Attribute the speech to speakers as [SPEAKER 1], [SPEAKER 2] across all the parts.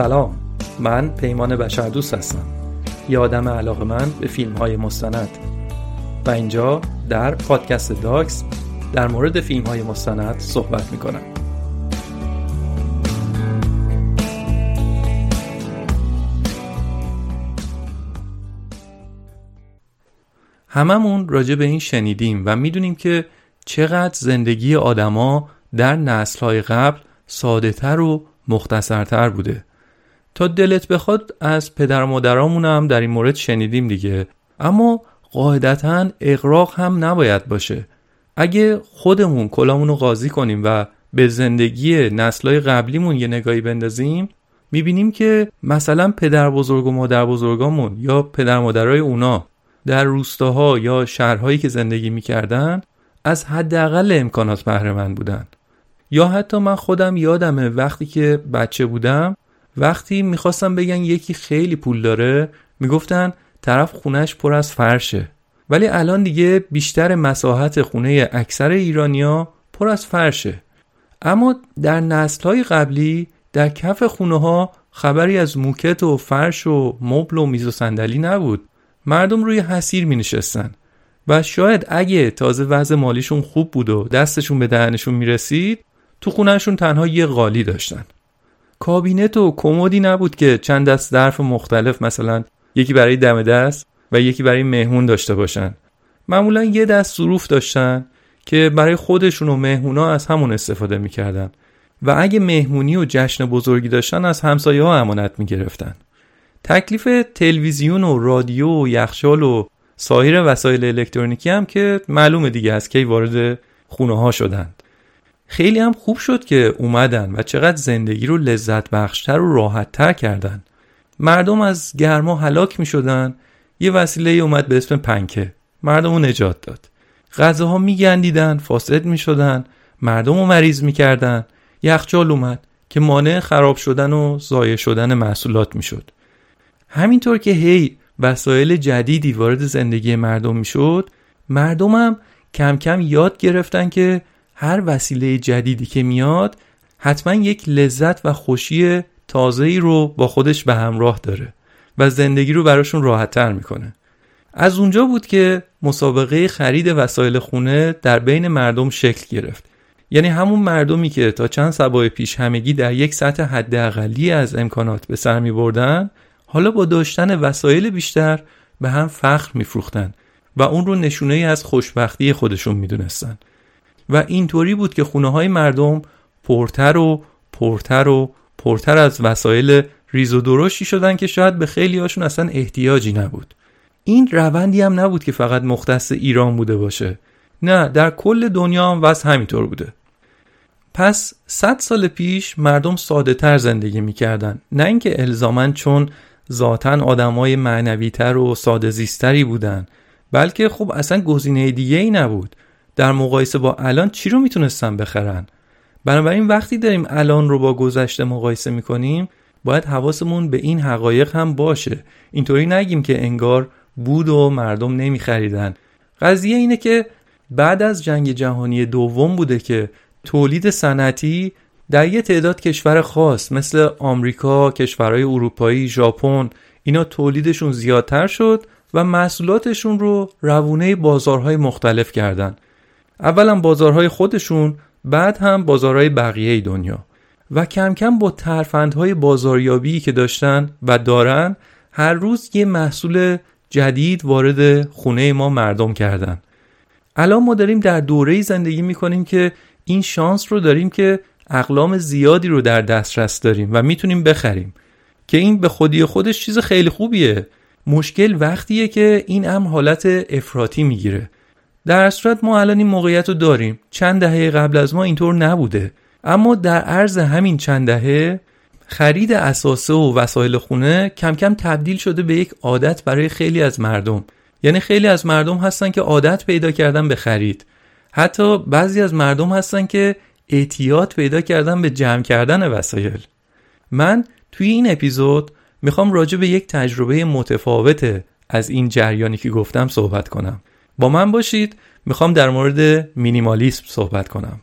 [SPEAKER 1] سلام. من پیمان بشردوست هستم. یه آدم علاقه من به فیلم های مستند. و اینجا در پادکست داکس در مورد فیلم های مستند صحبت می‌کنم. هممون راجع به این شنیدیم و می‌دونیم که چقدر زندگی آدما در نسلهای قبل ساده تر و مختصرتر بوده. تا دلت بخواد از پدر مادرامون هم در این مورد شنیدیم دیگه. اما قاعدتا اقراق هم نباید باشه. اگه خودمون کلامون رو قاضی کنیم و به زندگی نسلای قبلیمون یه نگاهی بندازیم می‌بینیم که مثلا پدر بزرگ و مادر بزرگامون یا پدر مادرای اونا در روستاها یا شهرهایی که زندگی می‌کردن از حداقل امکانات بهره بودن. یا حتی من خودم یادمه وقتی که بچه بودم وقتی می‌خواستم بگن یکی خیلی پول داره می‌گفتن طرف خونش پر از فرشه. ولی الان دیگه بیشتر مساحت خونه اکثر ایرانیا پر از فرشه. اما در نسلهای قبلی در کف خونه ها خبری از موکت و فرش و مبل و میز و صندلی نبود. مردم روی حسیر می نشستن و شاید اگه تازه وضع مالیشون خوب بود و دستشون به دهنشون می رسید تو خونهشون تنها یه قالی داشتن. کابینت و کمدی نبود که چند دست ظرف مختلف مثلا یکی برای دم دست و یکی برای مهمون داشته باشن. معمولا یه دست ظروف داشتن که برای خودشون و مهمونا از همون استفاده می‌کردن. و اگه مهمونی و جشن بزرگی داشتن از همسایه ها امانت می‌گرفتن. تکلیف تلویزیون و رادیو و یخچال و سایر وسایل الکترونیکی هم که معلومه دیگه از کی وارد خونه ها شدند خیلی هم خوب شد که اومدن و چقدر زندگی رو لذت بخشتر و راحتتر کردن. مردم از گرما هلاک می شدن یه وسیله اومد به اسم پنکه. مردم رو نجات داد. غذاها می گندیدن فاسد می شدن مردم رو مریض می کردن یخچال اومد که مانع خراب شدن و ضایع شدن محصولات می شد همینطور که هی وسایل جدیدی وارد زندگی مردم می شد مردم هم کم کم یاد گرفتن که هر وسیله جدیدی که میاد حتما یک لذت و خوشی تازه‌ای رو با خودش به همراه داره و زندگی رو براشون راحتتر می‌کنه. از اونجا بود که مسابقه خرید وسایل خونه در بین مردم شکل گرفت. یعنی همون مردمی که تا چند سبای پیش همگی در یک سطح حداقلی از امکانات به سر می بردن حالا با داشتن وسایل بیشتر به هم فخر میفروختن و اون رو نشونه ای از خوشبختی خودشون می‌دونستن. و اینطوری بود که خونه های مردم پرتر و پرتر و پرتر از وسایل ریز و درشتی شدن که شاید به خیلی هاشون اصلا احتیاجی نبود. این روندی هم نبود که فقط مختص ایران بوده باشه. نه در کل دنیا هم وضع همینطور بوده. پس 100 سال پیش مردم ساده تر زندگی می‌کردن. نه اینکه الزامن چون ذاتا آدمای معنوی تر و ساده زیستری بودن بلکه خب اصلا گزینه دیگه ای نبود. در مقایسه با الان چی رو می‌تونستن بخرن؟ بنابراین وقتی داریم الان رو با گذشته مقایسه می‌کنیم باید حواسمون به این حقایق هم باشه. اینطوری نگیم که انگار بود و مردم نمیخریدن. قضیه اینه که بعد از جنگ جهانی دوم بوده که تولید صنعتی در یه تعداد کشور خاص مثل آمریکا، کشورهای اروپایی، ژاپن اینا تولیدشون زیادتر شد و محصولاتشون رو روونه بازارهای مختلف کردن. اولا بازارهای خودشون بعد هم بازارهای بقیه دنیا. و کم کم با ترفندهای بازاریابی که داشتن و دارن هر روز یه محصول جدید وارد خونه ما مردم کردن. الان ما داریم در دوره زندگی می‌کنیم که این شانس رو داریم که اقلام زیادی رو در دسترس داریم و می‌تونیم بخریم. که این به خودی خودش چیز خیلی خوبیه. مشکل وقتیه که این امر حالت افراطی می‌گیره. در صورت ما الان این موقعیت رو داریم. چند دهه قبل از ما اینطور نبوده. اما در عرض همین چند دهه خرید اساسه و وسایل خونه کم کم تبدیل شده به یک عادت برای خیلی از مردم. یعنی خیلی از مردم هستن که عادت پیدا کردن به خرید. حتی بعضی از مردم هستن که اعتیاد پیدا کردن به جمع کردن وسایل. من توی این اپیزود می‌خوام راجع به یک تجربه متفاوت از این جریانی که گفتم صحبت کنم. با من باشید. می‌خوام در مورد مینیمالیسم صحبت کنم.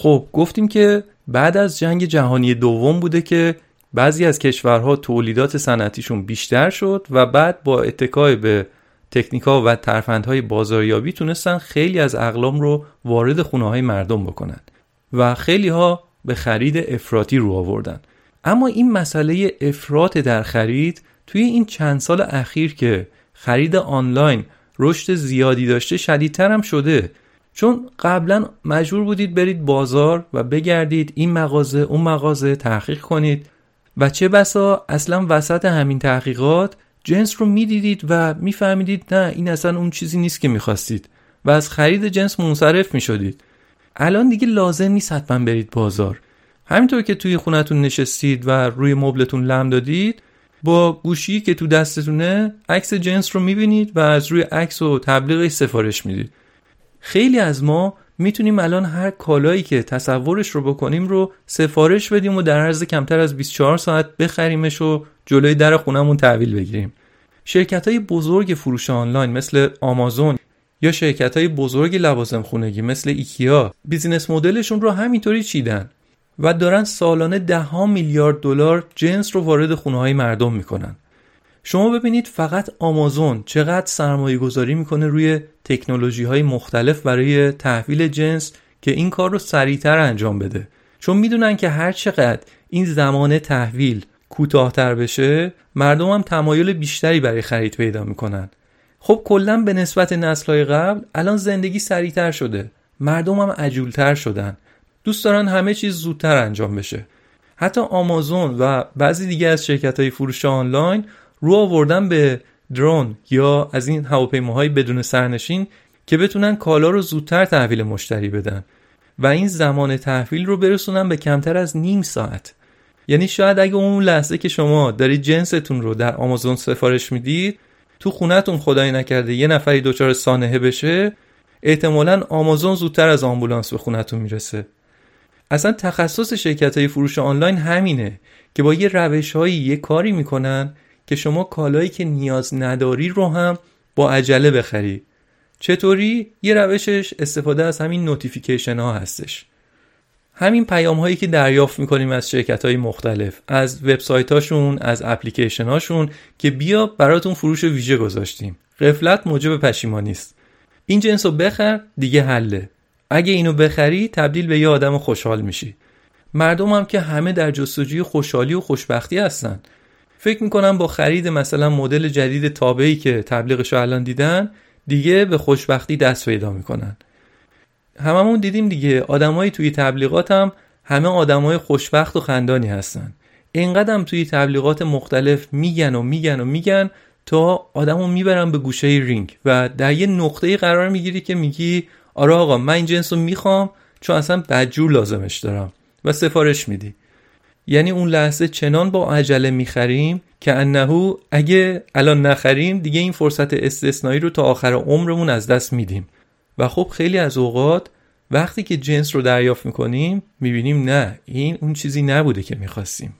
[SPEAKER 1] خب گفتیم که بعد از جنگ جهانی دوم بوده که بعضی از کشورها تولیدات صنعتیشون بیشتر شد و بعد با اتکای به تکنیکا و ترفندهای بازاریابی تونستن خیلی از اقلام رو وارد خونه های مردم بکنن و خیلی ها به خرید افراطی رو آوردن. اما این مسئله افراط در خرید توی این چند سال اخیر که خرید آنلاین رشد زیادی داشته شدیدتر هم شده. چون قبلا مجبور بودید برید بازار و بگردید این مغازه اون مغازه تحقیق کنید. و چه بسا اصلا وسط همین تحقیقات جنس رو می‌دیدید و میفهمیدید نه این اصلا اون چیزی نیست که می‌خواستید و از خرید جنس منصرف می‌شدید. الان دیگه لازم نیست حتما برید بازار. همینطور که توی خونتون نشستید و روی مبلتون لم دادید با گوشی که تو دستتونه عکس جنس رو می‌بینید و از روی عکس و تبلیغش سفارش می‌دید. خیلی از ما می‌تونیم الان هر کالایی که تصورش رو بکنیم رو سفارش بدیم و در عرض کمتر از 24 ساعت بخریمش و جلوی در خونمون تحویل بگیریم. شرکت های بزرگ فروش آنلاین مثل آمازون یا شرکت های بزرگ لوازم خونگی مثل ایکیا business model شون رو همینطوری چیدن و دارن سالانه ده ها میلیارد دلار جنس رو وارد خونه های مردم می‌کنن. شما ببینید فقط آمازون چقدر سرمایه گذاری می‌کنه روی تکنولوژی های مختلف برای تحویل جنس که این کار رو سریعتر انجام بده. چون می‌دونن که هر چقدر این زمان تحویل کوتاهتر بشه مردم هم تمایل بیشتری برای خرید پیدا می‌کنن. خب کلا به نسبت نسلهای قبل الان زندگی سریعتر شده. مردم هم عجولتر شدن. دوست دارن همه چیز زودتر انجام بشه. حتی آمازون و بعضی دیگه از شرکت های فروش آنلاین رو آوردن به درون یا از این هواپیماهای بدون سرنشین که بتونن کالا رو زودتر تحویل مشتری بدن و این زمان تحویل رو برسونن به کمتر از نیم ساعت. یعنی شاید اگه اون لحظه که شما دارید جنستون رو در آمازون سفارش می‌دید تو خونتون خدای نکرده یه نفری دچار سانحه بشه احتمالا آمازون زودتر از آمبولانس به خونتون می‌رسه. اصلا تخصص شرکت های فروش آنلاین همینه که با یه روش هایی یه کاری می‌کنن که شما کالایی که نیاز نداری رو هم با عجله بخری. چطوری؟ یه روشش استفاده از همین notification ها هستش. همین پیام هایی که دریافت می‌کنیم از شرکت های مختلف از وبسایت هاشون از اپلیکیشن هاشون که بیا براتون فروش ویژه گذاشتیم. غفلت موجب پشیمانی است این جنس رو بخر دیگه حله. اگه اینو بخری تبدیل به یه آدم خوشحال میشی. مردم هم که همه در جستجوی خوشحالی و خوشبختی هستن. فکر می‌کنم با خرید مثلا مدل جدید تابعی که تبلیغش الان دیدن دیگه به خوشبختی دست پیدا می‌کنن. هممون دیدیم دیگه آدمایی توی تبلیغات هم همه آدمای خوشبخت و خندانی هستن. اینقدر توی تبلیغات مختلف میگن و میگن و میگن تا آدمو می‌برن به گوشه رینگ و در یه نقطه قرار می‌گیری که میگی آره آقا من این جنس رو می‌خوام چون اصلا بدجور لازمش دارم و سفارش میدی. یعنی اون لحظه چنان با عجله می‌خریم که انهو اگه الان نخریم دیگه این فرصت استثنایی رو تا آخر عمرمون از دست میدیم. و خب خیلی از اوقات وقتی که جنس رو دریافت می‌کنیم می‌بینیم نه این اون چیزی نبوده که می‌خواستیم.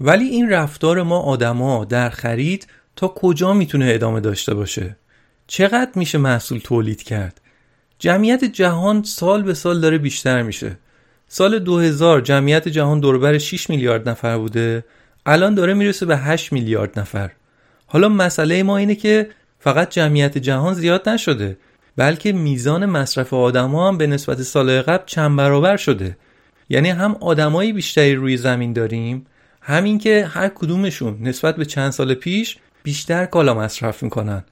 [SPEAKER 1] ولی این رفتار ما آدما در خرید تا کجا می‌تونه ادامه داشته باشه؟ چقدر میشه محصول تولید کرد؟ جمعیت جهان سال به سال داره بیشتر میشه. سال 2000 جمعیت جهان دوربر 6 میلیارد نفر بوده. الان داره می‌رسه به 8 میلیارد نفر. حالا مسئله ما اینه که فقط جمعیت جهان زیاد نشده بلکه میزان مصرف آدما هم به نسبت سال قبل چند برابر شده. یعنی هم آدمایی بیشتری روی زمین داریم همین که هر کدومشون نسبت به چند سال پیش بیشتر کالا مصرف می‌کنن.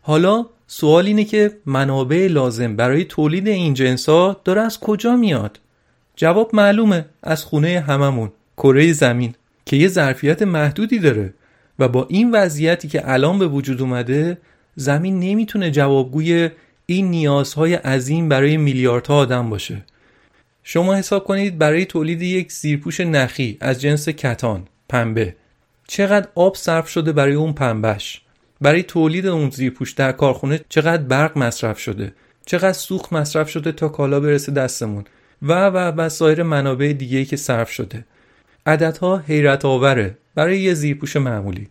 [SPEAKER 1] حالا سوال اینه که منابع لازم برای تولید این جنس ها داره از کجا میاد؟ جواب معلومه از خونه هممون کره زمین که یه ظرفیت محدودی داره و با این وضعیتی که الان به وجود اومده زمین نمی‌تونه جوابگوی این نیازهای عظیم برای میلیاردها آدم باشه. شما حساب کنید برای تولید یک زیرپوش نخی از جنس کتان پنبه چقدر آب صرف شده برای اون پنبش برای تولید اون زیرپوش در کارخونه چقدر برق مصرف شده؟ چقدر سوخت مصرف شده تا کالا برسه دستمون؟ و و و سایر منابع دیگه که صرف شده. عددها حیرت آوره برای یه زیرپوش معمولی.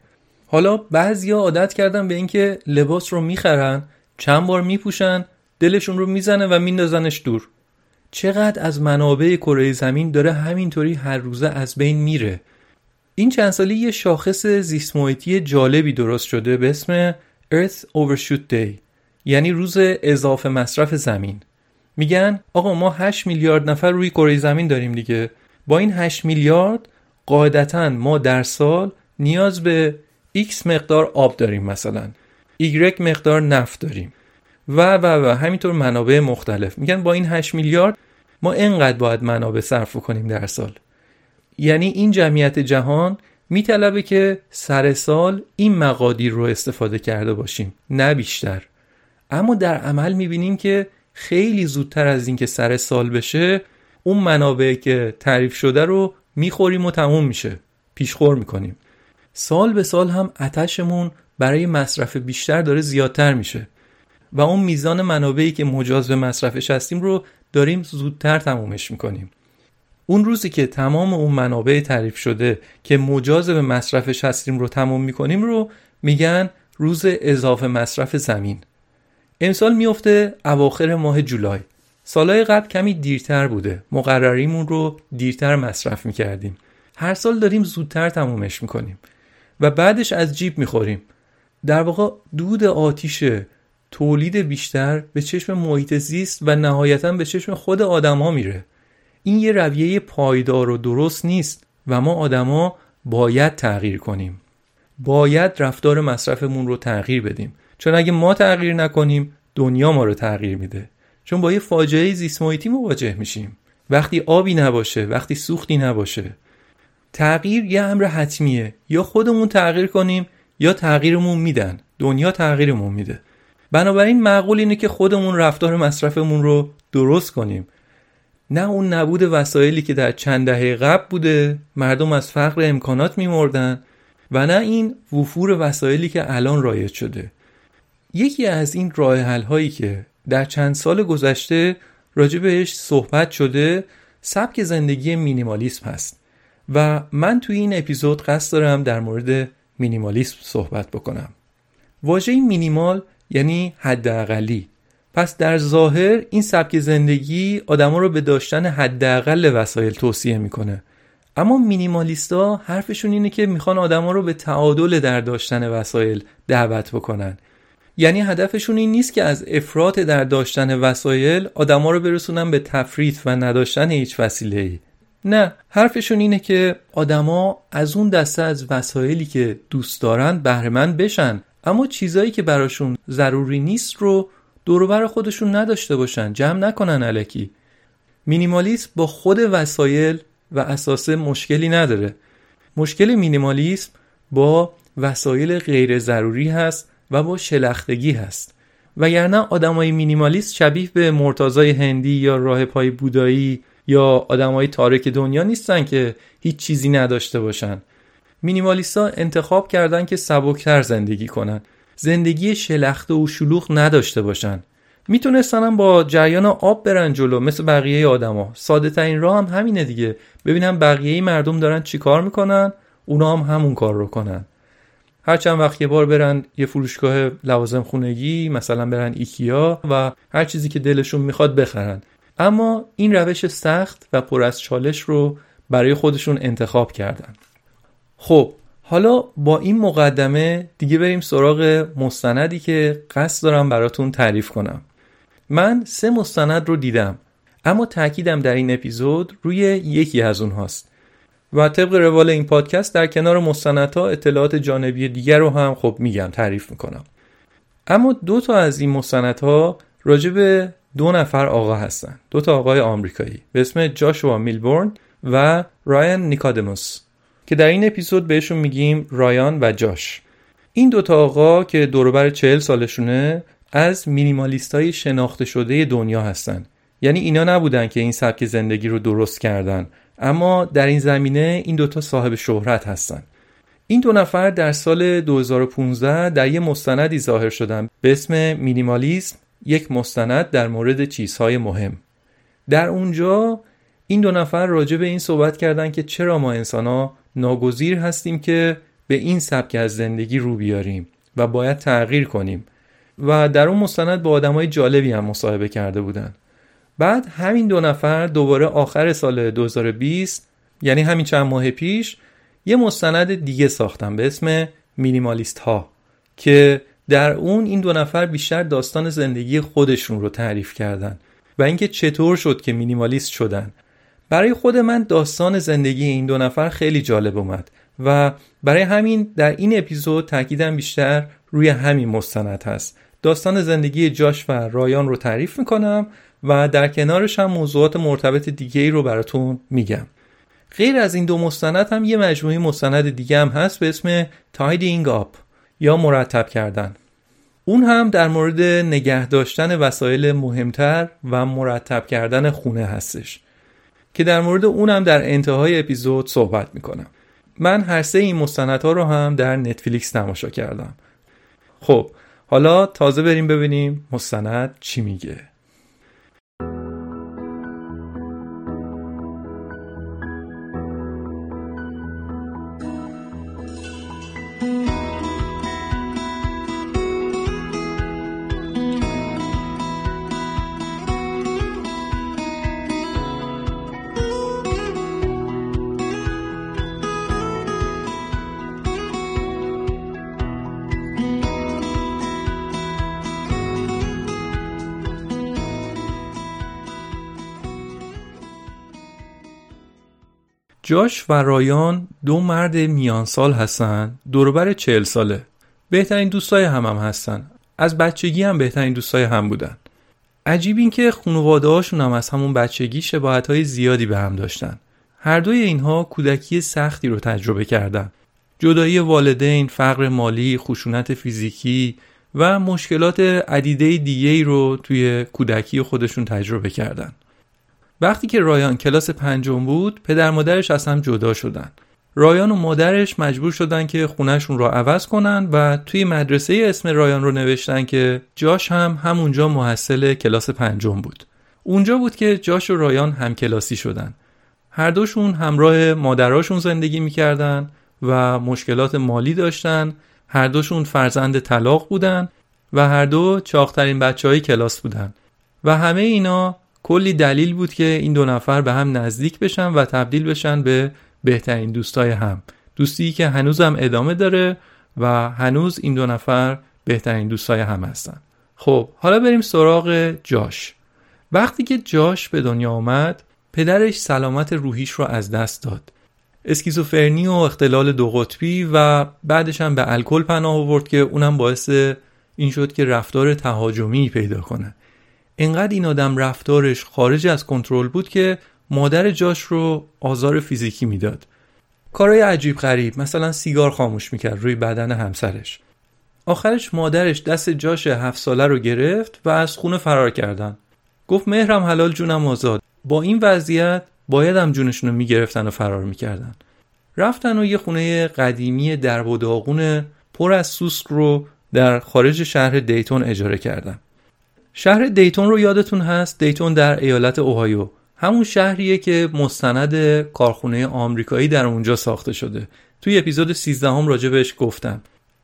[SPEAKER 1] حالا بعضیا عادت کردن به اینکه لباس رو می‌خرن چند بار میپوشن دلشون رو می‌زنه و میندازنش دور. چقدر از منابع کره زمین داره همینطوری هر روزه از بین میره. این چند سالی یه شاخص زیست جالبی درست شده به اسم Earth Overshoot Day یعنی روز اضافه مصرف زمین. میگن آقا ما 8 میلیارد نفر روی کره زمین داریم دیگه. با این 8 میلیارد قاعدتا ما در سال نیاز به X مقدار آب داریم مثلا. Y مقدار نفت داریم. و و و همینطور منابع مختلف. میگن با این 8 میلیارد ما اینقدر باید منابع صرف کنیم در سال. یعنی این جمعیت جهان میطلبه که سر سال این مقادیر رو استفاده کرده باشیم. نه بیشتر. اما در عمل می‌بینیم که خیلی زودتر از اینکه سر سال بشه اون منابع که تعریف شده رو می‌خوریم و تموم میشه. پیشخور می‌کنیم. سال به سال هم اتشمون برای مصرف بیشتر داره زیادتر میشه. و اون میزان منابعی که مجاز به مصرفش هستیم رو داریم زودتر تمومش می‌کنیم. اون روزی که تمام اون منابع تعریف شده که مجاز به مصرفش هستیم رو تموم می‌کنیم رو میگن روز اضافه مصرف زمین. امسال میفته اواخر ماه جولای. سالهای قبل کمی دیرتر بوده. مقرریمون رو دیرتر مصرف می‌کردیم. هر سال داریم زودتر تمومش می‌کنیم. و بعدش از جیب می‌خوریم. در واقع دود آتیش تولید بیشتر به چشم محیط زیست و نهایتا به چشم خود آدما میره. این یه رویه پایدار و درست نیست و ما آدما باید تغییر کنیم. باید رفتار مصرفمون رو تغییر بدیم. چون اگه ما تغییر نکنیم دنیا ما رو تغییر میده. چون با یه فاجعه زیست مواجه میشیم. وقتی آبی نباشه وقتی سوختی نباشه. تغییر یه امر حتمیه. یا خودمون تغییر کنیم یا تغییرمون میدن. دنیا تغییرمون میده. بنابراین معقول اینه که خودمون رفتار مصرفمون رو درست کنیم. نه اون نبود وسایلی که در چند دهه قبل بوده مردم از فقر امکانات میمردن و نه این وفور وسایلی که الان رایج شده. یکی از این راه حل هایی که در چند سال گذشته راجع بهش صحبت شده سبک زندگی مینیمالیسم هست. و من توی این اپیزود قصد دارم در مورد مینیمالیسم صحبت بکنم. واژه مینیمال یعنی حداقلی. پس در ظاهر این سبک زندگی آدما رو به داشتن حداقل وسایل توصیه می‌کنه. اما مینیمالیستا حرفشون اینه که می‌خوان آدما رو به تعادل در داشتن وسایل دعوت بکنن. یعنی هدفشون این نیست که از افراط در داشتن وسایل آدما رو برسونن به تفریط و نداشتن هیچ وسیله نه حرفشون اینه که آدما از اون دسته از وسایلی که دوست دارن بهرهمند بشن. اما چیزایی که براشون ضروری نیست رو دوروبر خودشون نداشته باشن جمع نکنن علکی مینیمالیسم با خود وسایل و اساسه مشکلی نداره. مشکل مینیمالیسم با وسایل غیر ضروری هست و با شلختگی هست. وگرنه آدمای مینیمالیست شبیه به مرتازای هندی یا راه پای بودایی یا آدمای تارک دنیا نیستن که هیچ چیزی نداشته باشن. مینیمالیستا انتخاب کردن که سبکتر زندگی کنن. زندگی شلخته و شلوغ نداشته باشن. می‌تونستن با جریان آب برن جلو مثل بقیه آدما ساده ترین راه هم همینه دیگه. ببینم بقیه مردم دارن چیکار می‌کنن؟ اونا هم همون کار رو کنن. هر چند وقت یه بار برن یه فروشگاه لوازم خونگی مثلا برن ایکیا و هر چیزی که دلشون می‌خواد بخرن. اما این روش سخت و پر از چالش رو برای خودشون انتخاب کردن. خب حالا با این مقدمه دیگه بریم سراغ مستندی که قصد دارم براتون تعریف کنم. من سه مستند رو دیدم اما تاکیدم در این اپیزود روی یکی از اونهاست. و طبق روال این پادکست در کنار مستندها اطلاعات جانبی دیگر رو هم خب میگم تعریف می‌کنم. اما دو تا از این مستندها راجع به دو نفر آقا هستن. دو تا آقای آمریکایی به اسم جاشوا میلبورن و رایان نیکادموس که در این اپیزود بهشون میگیم رایان و جاش. این دوتا آقا که دوروبر چهل سالشونه از مینیمالیست های شناخته شده دنیا هستن. یعنی اینا نبودن که این سبک زندگی رو درست کردن. اما در این زمینه این دوتا صاحب شهرت هستن. این دو نفر در سال 2015 در یه مستندی ظاهر شدن به اسم مینیمالیسم یک مستند در مورد چیزهای مهم. در اونجا این دو نفر راجع به این صحبت کردن که چرا ما انسان ناگزیر هستیم که به این سبک از زندگی رو بیاریم و باید تغییر کنیم. و در اون مستند با آدمای جالبی هم مصاحبه کرده بودن. بعد همین دو نفر دوباره آخر سال 2020 یعنی همین چند ماه پیش یه مستند دیگه ساختن به اسم مینیمالیست ها که در اون این دو نفر بیشتر داستان زندگی خودشون رو تعریف کردن و اینکه چطور شد که مینیمالیست شدن. برای خود من داستان زندگی این دو نفر خیلی جالب اومد و برای همین در این اپیزود تاکیدم بیشتر روی همین مستند هست. داستان زندگی جاش و رایان رو تعریف می‌کنم و در کنارش هم موضوعات مرتبط دیگه ای رو براتون میگم. غیر از این دو مستند هم یه مجموعه مستند دیگه هم هست به اسم Tidying Up یا مرتب کردن. اون هم در مورد نگه داشتن وسایل مهمتر و مرتب کردن خونه هستش که در مورد اونم در انتهای اپیزود صحبت می‌کنم. من هر سه این مستندها رو هم در نتفلیکس تماشا کردم. خب حالا تازه بریم ببینیم مستند چی میگه. جاش و رایان دو مرد میانسال هستن دوربر چهل ساله. بهترین دوستای هم هم هستن. از بچگی هم بهترین دوستای هم بودن. عجیب این که خانواده هاشون هم از همون بچگی شباهت های زیادی به هم داشتن. هر دوی اینها کودکی سختی رو تجربه کردن. جدایی والدین، فقر مالی، خشونت فیزیکی و مشکلات عدیده دیگه رو توی کودکی خودشون تجربه کردن. وقتی که رایان کلاس پنجم بود پدر مادرش از هم جدا شدن. رایان و مادرش مجبور شدن که خونهشون رو عوض کنن و توی مدرسه اسم رایان رو نوشتن که جاش هم همونجا محصل کلاس پنجم بود. اونجا بود که جاش و رایان هم کلاسی شدن. هر دوشون همراه مادراشون زندگی می‌کردن و مشکلات مالی داشتن. هر دوشون فرزند طلاق بودن و هر دو چاقترین بچه های کلاس بودن. و همه اینا کلی دلیل بود که این دو نفر به هم نزدیک بشن و تبدیل بشن به بهترین دوستای هم. دوستی که هنوز هم ادامه داره و هنوز این دو نفر بهترین دوستای هم هستن. خب حالا بریم سراغ جاش. وقتی که جاش به دنیا آمد پدرش سلامت روحیش رو از دست داد. اسکیزوفرنی و اختلال دو قطبی و بعدش هم به الکل پناه آورد که اونم باعث این شد که رفتار تهاجمی پیدا کنه. انقدر این آدم رفتارش خارج از کنترل بود که مادر جاش رو آزار فیزیکی می‌داد. کارهای عجیب غریب مثلا سیگار خاموش می‌کرد روی بدن همسرش. آخرش مادرش دست جاش هفت ساله رو گرفت و از خونه فرار کردن. گفت مهرم حلال جونم آزاد. با این وضعیت باید هم جونشون رو می‌گرفتن و فرار می‌کردن. رفتن و یه خونه قدیمی درب و داغون پر از سوسک رو در خارج شهر دیتون اجاره کردن. شهر دیتون رو یادتون هست؟ دیتون در ایالت اوهایو. همون شهریه که مستند کارخونه آمریکایی در اونجا ساخته شده. توی اپیزود 13 هم راجع بهش گفتم.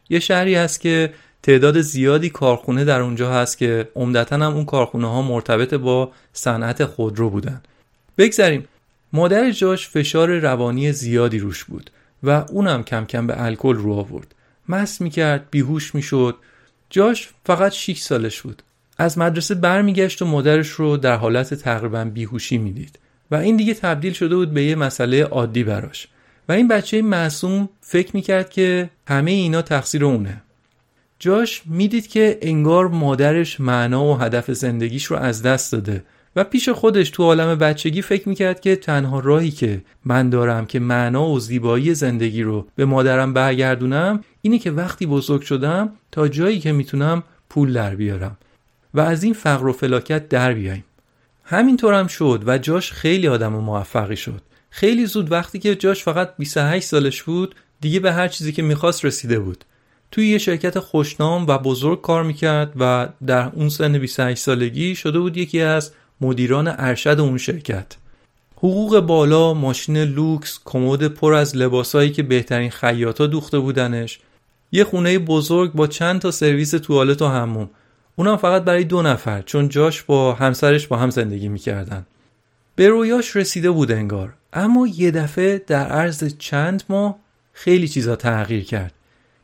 [SPEAKER 1] یه شهری هست که تعداد زیادی کارخونه در اونجا هست که عمدتا هم اون کارخونه ها مرتبط با صنعت خودرو بودن. بگذریم. مادر جاش فشار روانی زیادی روش بود و اونم کم کم به الکل رو آورد. مس می‌کرد بیهوش می‌شد. جاش فقط 6 سالش بود. از مدرسه برمیگشت و مادرش رو در حالت تقریبا بیهوشی می‌دید و این دیگه تبدیل شده بود به یه مسئله عادی براش. و این بچه معصوم فکر می‌کرد که همه اینا تقصیر اونه. جاش می‌دید که انگار مادرش معنا و هدف زندگیش رو از دست داده و پیش خودش تو عالم بچگی فکر می‌کرد که تنها راهی که من دارم که معنا و زیبایی زندگی رو به مادرم برگردونم اینه که وقتی بزرگ شدم تا جایی که می‌تونم پول در بیارم. و از این فقر و فلاکت در بیاییم. همینطور هم شد و جاش خیلی آدم و موفقی شد. خیلی زود وقتی که جاش فقط 28 سالش بود دیگه به هر چیزی که می‌خواست رسیده بود. توی یه شرکت خوشنام و بزرگ کار می‌کرد و در اون سن 28 سالگی شده بود یکی از مدیران ارشد اون شرکت. حقوق بالا، ماشین لوکس، کمد پر از لباسایی که بهترین خیاطا دوخته بودنش. یه خونه بزرگ با چند تا سرویس توالت و حموم. اونم فقط برای دو نفر چون جاش با همسرش با هم زندگی می‌کردن. به رویاش رسیده بود انگار. اما یه دفعه در عرض چند ماه خیلی چیزا تغییر کرد.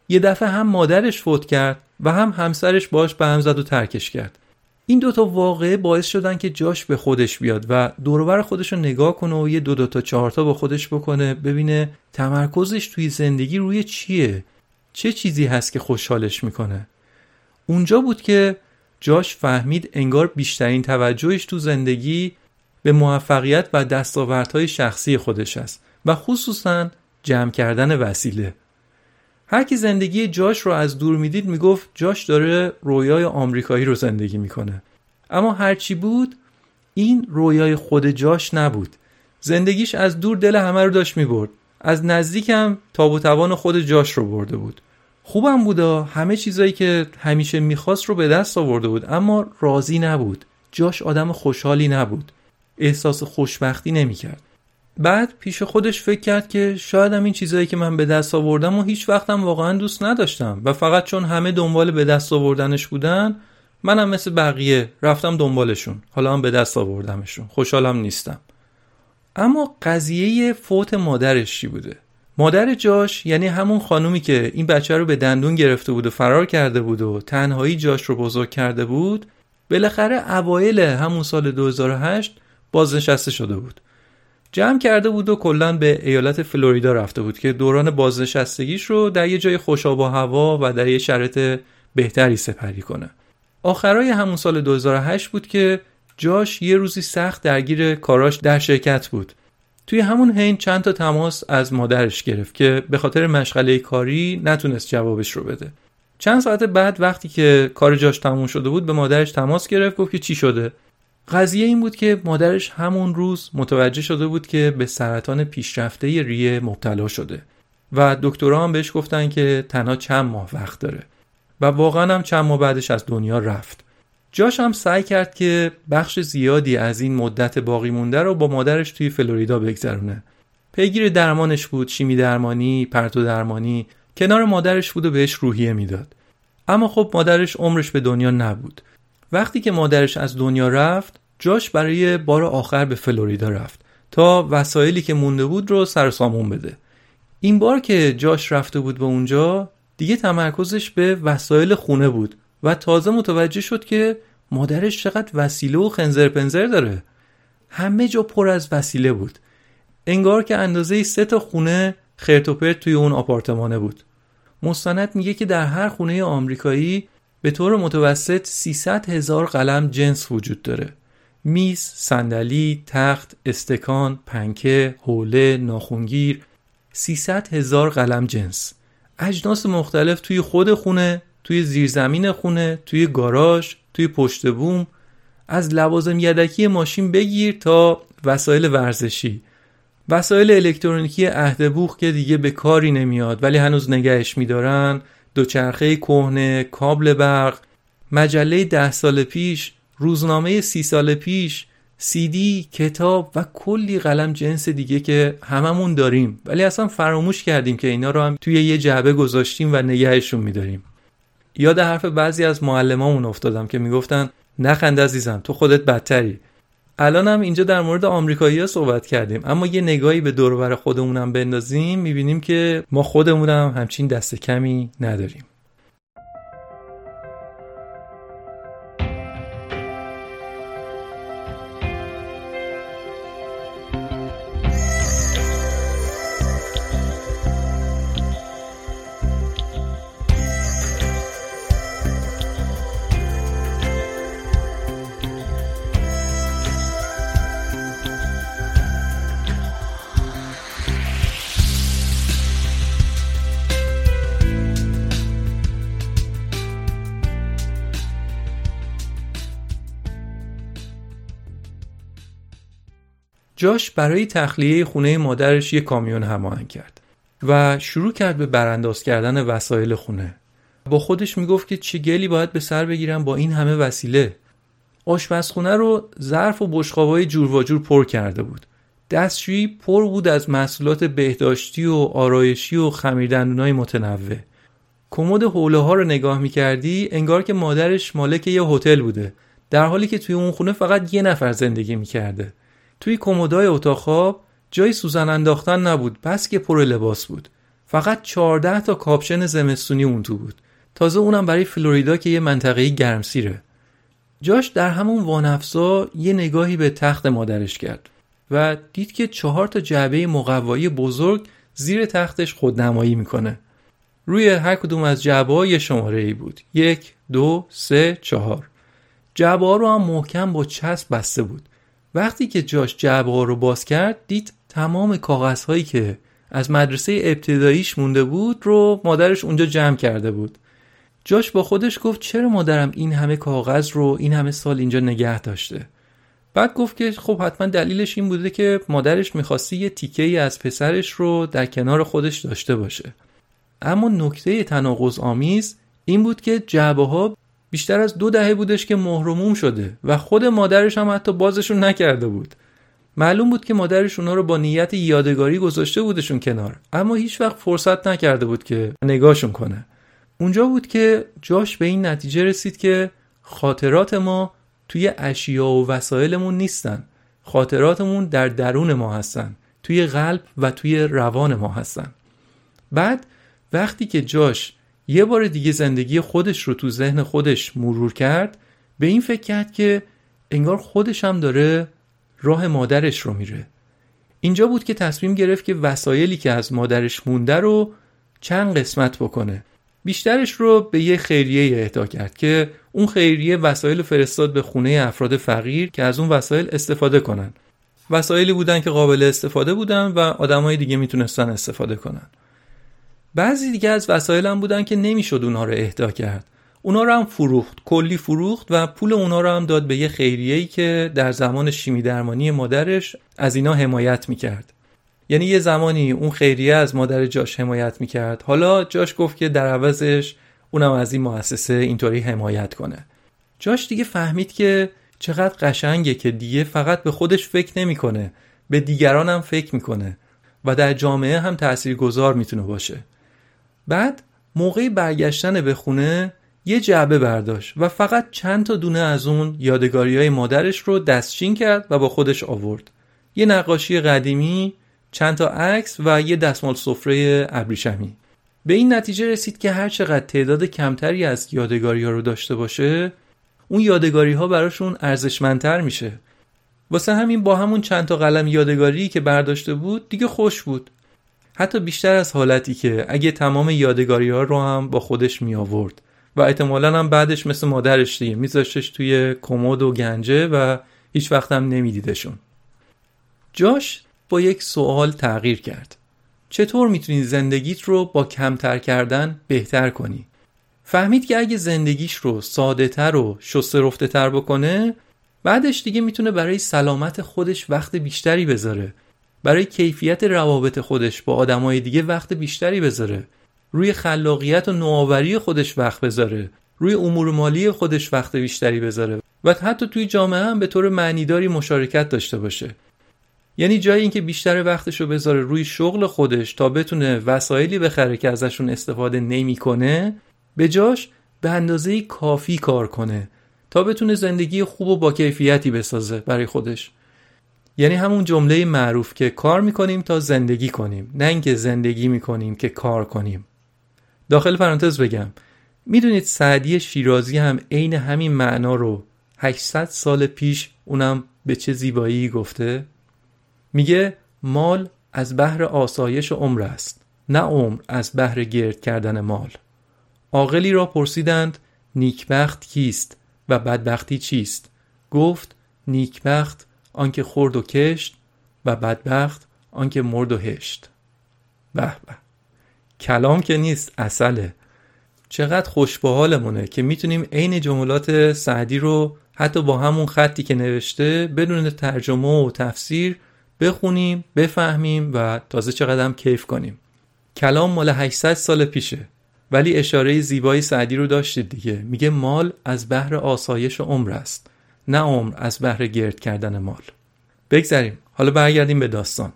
[SPEAKER 1] یه دفعه هم مادرش فوت کرد و هم همسرش باش به هم زد و ترکش کرد. این دوتا واقعه باعث شدن که جاش به خودش بیاد و دوربر خودش رو نگاه کنه و یه دو دو تا چهارتا با خودش بکنه ببینه تمرکزش توی زندگی روی چیه؟ چه چیزی هست که خوشحالش می‌کنه؟ اونجا بود که جاش فهمید انگار بیشترین توجهش تو زندگی به موفقیت و دستاوردهای شخصی خودش است و خصوصا جمع کردن وسیله. هر کی زندگی جاش رو از دور می‌دید می‌گفت جاش داره رویای آمریکایی رو زندگی می‌کنه. اما هرچی بود این رویای خود جاش نبود. زندگیش از دور دل همه رو داشت می‌برد. از نزدیکم تاب و توان خود جاش رو برده بود. خوبم بودا همه چیزایی که همیشه می‌خواست رو به دست آورده بود اما راضی نبود. جاش آدم خوشحالی نبود. احساس خوشبختی نمی‌کرد. بعد پیش خودش فکر کرد که شاید هم این چیزایی که من به دست آوردم و هیچ وقتم واقعا دوست نداشتم و فقط چون همه دنبال به دست آوردنش بودن منم مثل بقیه رفتم دنبالشون. حالا هم به دست آوردمشون. خوشحالم نیستم. اما قضیه فوت مادرش چی بوده؟ مادر جاش یعنی همون خانومی که این بچه رو به دندون گرفته بود و فرار کرده بود و تنهایی جاش رو بزرگ کرده بود بالاخره اوایل همون سال 2008 بازنشسته شده بود. جمع کرده بود و کلا به ایالت فلوریدا رفته بود که دوران بازنشستگیش رو در یه جای خوشاب و هوا و در یه شرط بهتری سپری کنه. آخرای همون سال 2008 بود که جاش یه روزی سخت درگیر کاراش در شرکت بود. توی همون حین چند تا تماس از مادرش گرفت که به خاطر مشغله کاری نتونست جوابش رو بده. چند ساعت بعد وقتی که کار جاش تموم شده بود به مادرش تماس گرفت گفت که چی شده؟ قضیه این بود که مادرش همون روز متوجه شده بود که به سرطان پیشرفته ریه مبتلا شده و دکترها هم بهش گفتن که تنها چند ماه وقت داره و واقعا هم چند ماه بعدش از دنیا رفت. جاش هم سعی کرد که بخش زیادی از این مدت باقی مونده رو با مادرش توی فلوریدا بگذرونه. پیگیر درمانش بود شیمی درمانی پرتو درمانی کنار مادرش بود و بهش روحیه می‌داد. اما خب مادرش عمرش به دنیا نبود. وقتی که مادرش از دنیا رفت جاش برای بار آخر به فلوریدا رفت تا وسایلی که مونده بود رو سر سامون بده. این بار که جاش رفته بود به اونجا دیگه تمرکزش به وسایل خونه بود. و تازه متوجه شد که مادرش چقدر وسیله و خنزر پنزر داره. همه جا پر از وسیله بود. انگار که اندازه سه تا خونه خرت توی اون آپارتمانه بود. مستند میگه که در هر خونه آمریکایی به طور متوسط 300 هزار قلم جنس وجود داره. میز، صندلی، تخت، استکان، پنکه، حوله، ناخونگیر 300 هزار قلم جنس. اجناس مختلف توی خود خونه، توی زیرزمین خونه، توی گاراژ، توی پشت بوم. از لوازم یدکی ماشین بگیر تا وسایل ورزشی. وسایل الکترونیکی بوخ که دیگه به کاری نمیاد ولی هنوز نگهش میدارن. دوچرخه کهنه کابل برق. مجله ده سال پیش روزنامه سی سال پیش سیدی کتاب و کلی قلم جنس دیگه که هممون داریم. ولی اصلا فراموش کردیم که اینا رو هم توی یه جعبه گذاشتیم و نگهشون میداریم. یاد حرف بعضی از معلمامون افتادم که می‌گفتن نخند عزیزم تو خودت بدتری. الان هم اینجا در مورد آمریکایی ها صحبت کردیم. اما یه نگاهی به دور خودمونم بندازیم می‌بینیم که ما خودمونم همچین دست کمی نداریم. جاش برای تخلیه خونه مادرش یه کامیون هماهنگ کرد و شروع کرد به برانداز کردن وسایل خونه. با خودش می‌گفت که چه گلی باید به سر بگیرم با این همه وسیله. آشپزخونه رو ظرف و بشقابای جور و جور پر کرده بود. دستشویی پر بود از محصولات بهداشتی و آرایشی و خمیردندونای متنوع. کمد حوله ها رو نگاه می‌کردی انگار که مادرش مالک یه هتل بوده در حالی که توی اون خونه فقط یه نفر زندگی می‌کرده. توی کمدای اتاق خواب جای سوزن انداختن نبود بس که پر لباس بود. فقط 14 تا کاپشن زمستونی اون تو بود. تازه اونم برای فلوریدا که یه منطقه گرمسیره جاش در همون وانفسا یه نگاهی به تخت مادرش کرد و دید که چهار تا جعبه مقوایی بزرگ زیر تختش خودنمایی می‌کنه. روی هر کدوم از جعبه یه شماره ای بود. یک دو سه چهار. جعبه رو هم محکم با چسب بسته بود. وقتی که جاش جعبه ها رو باز کرد دید تمام کاغذ هایی که از مدرسه ابتداییش مونده بود رو مادرش اونجا جمع کرده بود. جاش با خودش گفت چرا مادرم این همه کاغذ رو این همه سال اینجا نگه داشته؟ بعد گفت که خب حتما دلیلش این بوده که مادرش می‌خواستی یه تیکه ای از پسرش رو در کنار خودش داشته باشه. اما نکته تناقض آمیز این بود که جعبه ها بیشتر از دو دهه بودش که مهرموم شده و خود مادرش هم حتی بازشون نکرده بود. معلوم بود که مادرش اونا رو با نیت یادگاری گذاشته بودشون کنار اما هیچ وقت فرصت نکرده بود که نگاهشون کنه. اونجا بود که جاش به این نتیجه رسید که خاطرات ما توی اشیا و وسایلمون نیستن. خاطراتمون در درون ما هستن توی قلب و توی روان ما هستن. بعد وقتی که جاش یه بار دیگه زندگی خودش رو تو ذهن خودش مرور کرد به این فکر کرد که انگار خودش هم داره راه مادرش رو میره. اینجا بود که تصمیم گرفت که وسایلی که از مادرش مونده رو چند قسمت بکنه. بیشترش رو به یه خیریه اهدا کرد که اون خیریه وسایل فرستاد به خونه افراد فقیر که از اون وسایل استفاده کنن. وسایلی بودن که قابل استفاده بودن و آدمای دیگه می‌تونستن استفاده کنن. بعضی دیگه از وسایل هم بودن که نمی‌شد اونها رو اهدا کرد. اونا رو هم فروخت کلی فروخت و پول اونا رو هم داد به یه خیریه‌ای که در زمان شیمی درمانی مادرش از اینا حمایت می‌کرد. یعنی یه زمانی اون خیریه از مادر جاش حمایت می‌کرد. حالا جاش گفت که در عوضش اونم از این مؤسسه اینطوری حمایت کنه. جاش دیگه فهمید که چقدر قشنگه که دیگه فقط به خودش فکر نمی‌کنه به دیگران هم فکر می‌کنه و در جامعه هم تاثیرگذار می‌تونه باشه. بعد موقع برگشتن به خونه یه جعبه برداشت و فقط چند تا دونه از اون یادگاری های مادرش رو دستچین کرد و با خودش آورد. یه نقاشی قدیمی چند تا عکس و یه دستمال سفره ابریشمی. به این نتیجه رسید که هر چقدر تعداد کمتری از یادگاری ها رو داشته باشه اون یادگاری ها براشون ارزشمندتر میشه. واسه همین با همون چند تا قلم یادگاری که برداشته بود دیگه خوش بود. حتی بیشتر از حالتی که اگه تمام یادگاری ها رو هم با خودش می آورد و احتمالا هم بعدش مثل مادرش دیگه میذاشتش توی کمد و گنجه و هیچ وقت هم نمیدیدشون. جاش با یک سوال تغییر کرد. چطور می‌تونی زندگیت رو با کمتر کردن بهتر کنی؟ فهمید که اگه زندگیش رو ساده تر و شسته تر بکنه بعدش دیگه می‌تونه برای سلامت خودش وقت بیشتری بذاره برای کیفیت روابط خودش با آدمای دیگه وقت بیشتری بذاره. روی خلاقیت و نوآوری خودش وقت بذاره. روی امور مالی خودش وقت بیشتری بذاره. و حتی توی جامعه هم به طور معنیداری مشارکت داشته باشه. یعنی جای اینکه بیشتر وقتش رو بذاره روی شغل خودش تا بتونه وسایلی بخره که ازشون استفاده نمی‌کنه به جاش به اندازه کافی کار کنه تا بتونه زندگی خوب و با کیفیتی بسازه برای خودش. یعنی همون جمله معروف که کار می‌کنیم تا زندگی کنیم نه اینکه زندگی می‌کنیم که کار کنیم. داخل پرانتز بگم می‌دونید سعدی شیرازی هم عین همین معنا رو 800 سال پیش اونم به چه زیبایی گفته؟ میگه مال از بهر آسایش عمر است نه عمر از بهر گرد کردن مال. عاقلی را پرسیدند نیکبخت کیست و بدبختی چیست؟ گفت نیکبخت آنکه خورد و کشت و بدبخت آنکه مرد و هشت. به به. کلام که نیست اصله. چقدر خوش به حالمونه که می‌تونیم عین جملات سعدی رو حتی با همون خطی که نوشته بدون ترجمه و تفسیر بخونیم بفهمیم و تازه چقدر هم کیف کنیم. کلام مال 800 سال پیشه. ولی اشاره زیبایی سعدی رو داشتید دیگه. میگه مال از بهر آسایش عمر است. نه عمر از بهر گرد کردن مال. بگذریم. حالا برگردیم به داستان.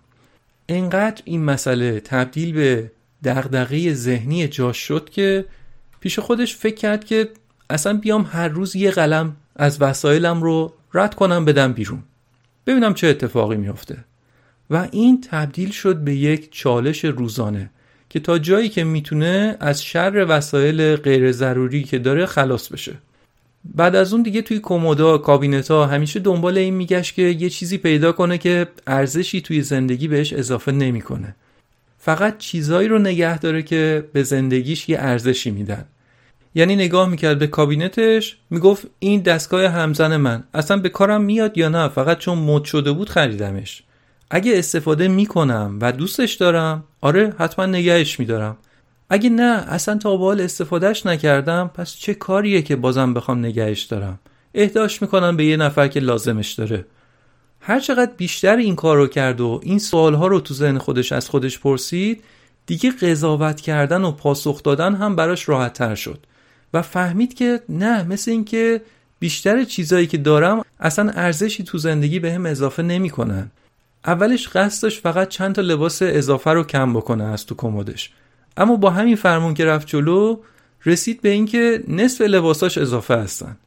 [SPEAKER 1] انقدر این مسئله تبدیل به دغدغه ذهنی جاش شد که پیش خودش فکر کرد که اصلا بیام هر روز یه قلم از وسایلم رو رد کنم بدم بیرون. ببینم چه اتفاقی میافته. و این تبدیل شد به یک چالش روزانه که تا جایی که می‌تونه از شر وسایل غیر ضروری که داره خلاص بشه. بعد از اون دیگه توی کمودا کابینت ها همیشه دنبال این میگشت که یه چیزی پیدا کنه که ارزشی توی زندگی بهش اضافه نمی‌کنه. فقط چیزایی رو نگه داره که به زندگیش یه ارزشی میدن. یعنی نگاه می‌کرد به کابینتش می‌گفت این دستگاه همزن من. اصلا به کارم میاد یا نه؟ فقط چون مد شده بود خریدمش. اگه استفاده می‌کنم و دوستش دارم آره حتما نگهش میدارم. اگه نه اصلا تا بال استفادهش نکردم پس چه کاریه که بازم بخوام نگهش دارم؟ اهداش می‌کنم به یه نفر که لازمش داره. هر چقدر بیشتر این کار رو کرد و این سوالها رو تو ذهن خودش از خودش پرسید دیگه قضاوت کردن و پاسخ دادن هم براش راحت تر شد. و فهمید که نه مثل اینکه بیشتر چیزایی که دارم اصلا ارزشی تو زندگی به هم اضافه نمی‌کنن. اولش قصدش فقط چند تا لباس اضافه رو کم بکنه از تو کمدش. اما با همین فرمون که رفت جلو رسید به اینکه نصف لباساش اضافه هستن.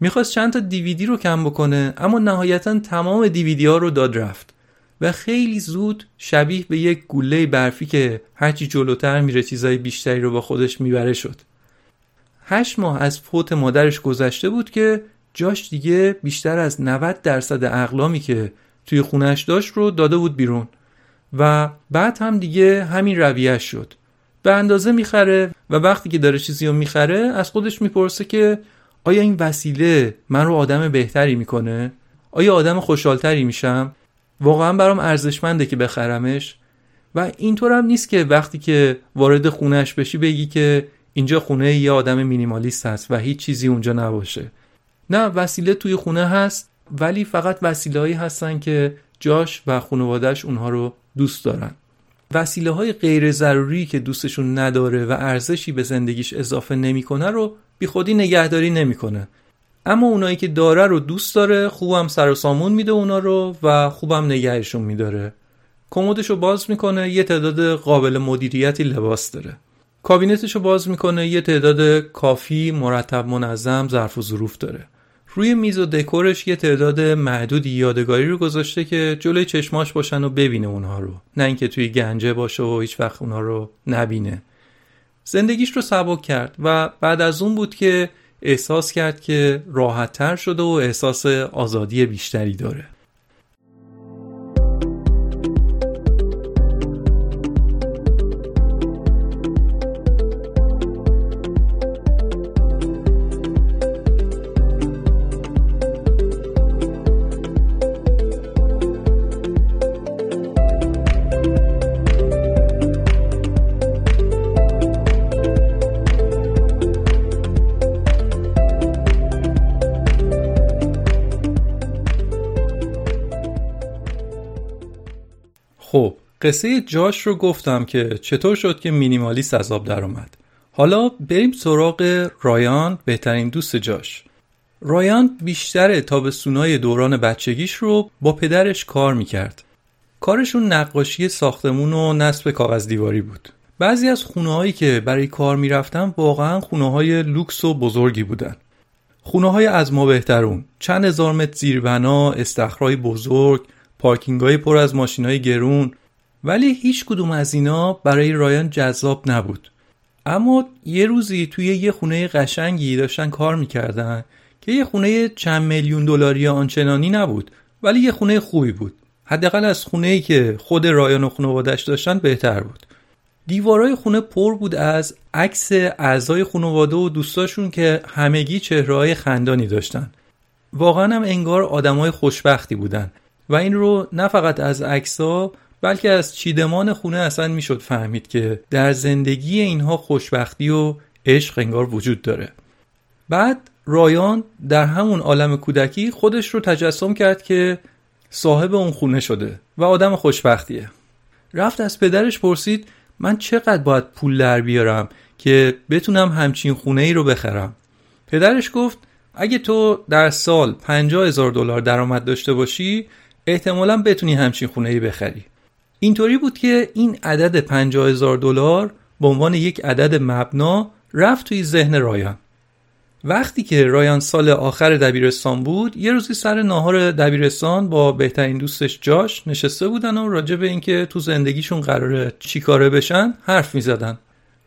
[SPEAKER 1] می‌خواست چند تا دیویدی رو کم بکنه اما نهایتا تمام دیویدی ها رو داد رفت و خیلی زود شبیه به یک گله برفی که هرچی جلوتر میره چیزای بیشتری رو با خودش می‌بره شد. هشت ماه از فوت مادرش گذشته بود که جاش دیگه بیشتر از 90 درصد اقلامی که توی خونش داشت رو داده بود بیرون و بعد هم دیگه همین رویش شد. به اندازه می‌خره و وقتی که داره چیزی رو می‌خره از خودش می‌پرسه که آیا این وسیله من رو آدم بهتری می‌کنه؟ آیا آدم خوشحالتری میشم؟ واقعا برام ارزشمنده که بخرمش و اینطور هم نیست که وقتی که وارد خونش بشی بگی که اینجا خونه یه آدم مینیمالیست هست و هیچ چیزی اونجا نباشه نه وسیله توی خونه هست ولی فقط وسیله هستن که جاش و خانوادهش اونها رو دوست دارن وسیله های غیر ضروری که دوستشون نداره و ارزشی به زندگیش اضافه نمی‌کنه رو بی خودی نگهداری نمی‌کنه. اما اونایی که داره رو دوست داره خوبم سر و سامون میده اونا رو و خوبم نگهشون میداره. کمدش رو باز می‌کنه یه تعداد قابل مدیریتی لباس داره. کابینتش رو باز می‌کنه یه تعداد کافی مرتب منظم ظرف و ظروف داره. روی میز و دکورش یه تعداد محدودی یادگاری رو گذاشته که جلوی چشماش باشن و ببینه اونها رو. نه اینکه توی گنجه باشه و هیچ وقت اونها رو نبینه. زندگیش رو سبک کرد و بعد از اون بود که احساس کرد که راحتتر شده و احساس آزادی بیشتری داره. قصه جاش رو گفتم که چطور شد که مینیمالیست از آب درآمد حالا بریم سراغ رایان بهترین دوست جاش. رایان بیشتر تابستونای دوران بچگیش رو با پدرش کار می‌کرد. کارشون نقاشی ساختمون و نصب کاغذ دیواری بود. بعضی از خونه هایی که برای کار می‌رفتن واقعا خونه های لوکس و بزرگی بودن. خونه های از ما بهترون چند هزار متر زیربنا استخرای بزرگ پارکینگ های پر از ماشین های گرون ولی هیچ کدوم از اینا برای رایان جذاب نبود. اما یه روزی توی یه خونه قشنگی داشتن کار می‌کردن که یه خونه چند میلیون دلاری آنچنانی نبود ولی یه خونه خوبی بود. حداقل از خونه ای که خود رایان و خانوادش داشتن بهتر بود. دیوارای خونه پر بود از عکس اعضای خانواده و دوستاشون که همگی چهرههای خندانی داشتن. واقعا هم انگار آدمای خوشبختی بودن. و این رو نه فقط از عکسا بلکه از چیدمان خونه اصلا می‌شد فهمید که در زندگی اینها خوشبختی و عشق انگار وجود داره. بعد رایان در همون عالم کودکی خودش رو تجسم کرد که صاحب اون خونه شده و آدم خوشبختیه. رفت از پدرش پرسید من چقدر باید پول در بیارم که بتونم همچین خونه ای رو بخرم؟ پدرش گفت اگه تو در سال 50 هزار دلار درآمد داشته باشی احتمالا بتونی همچین خونه ای بخری. اینطوری بود که این عدد 50 هزار دلار به عنوان یک عدد مبنا رفت توی ذهن رایان وقتی که رایان سال آخر دبیرستان بود یه روزی سر ناهار دبیرستان با بهترین دوستش جاش نشسته بودن و راجع به اینکه تو زندگیشون قراره چیکاره بشن حرف می زدن.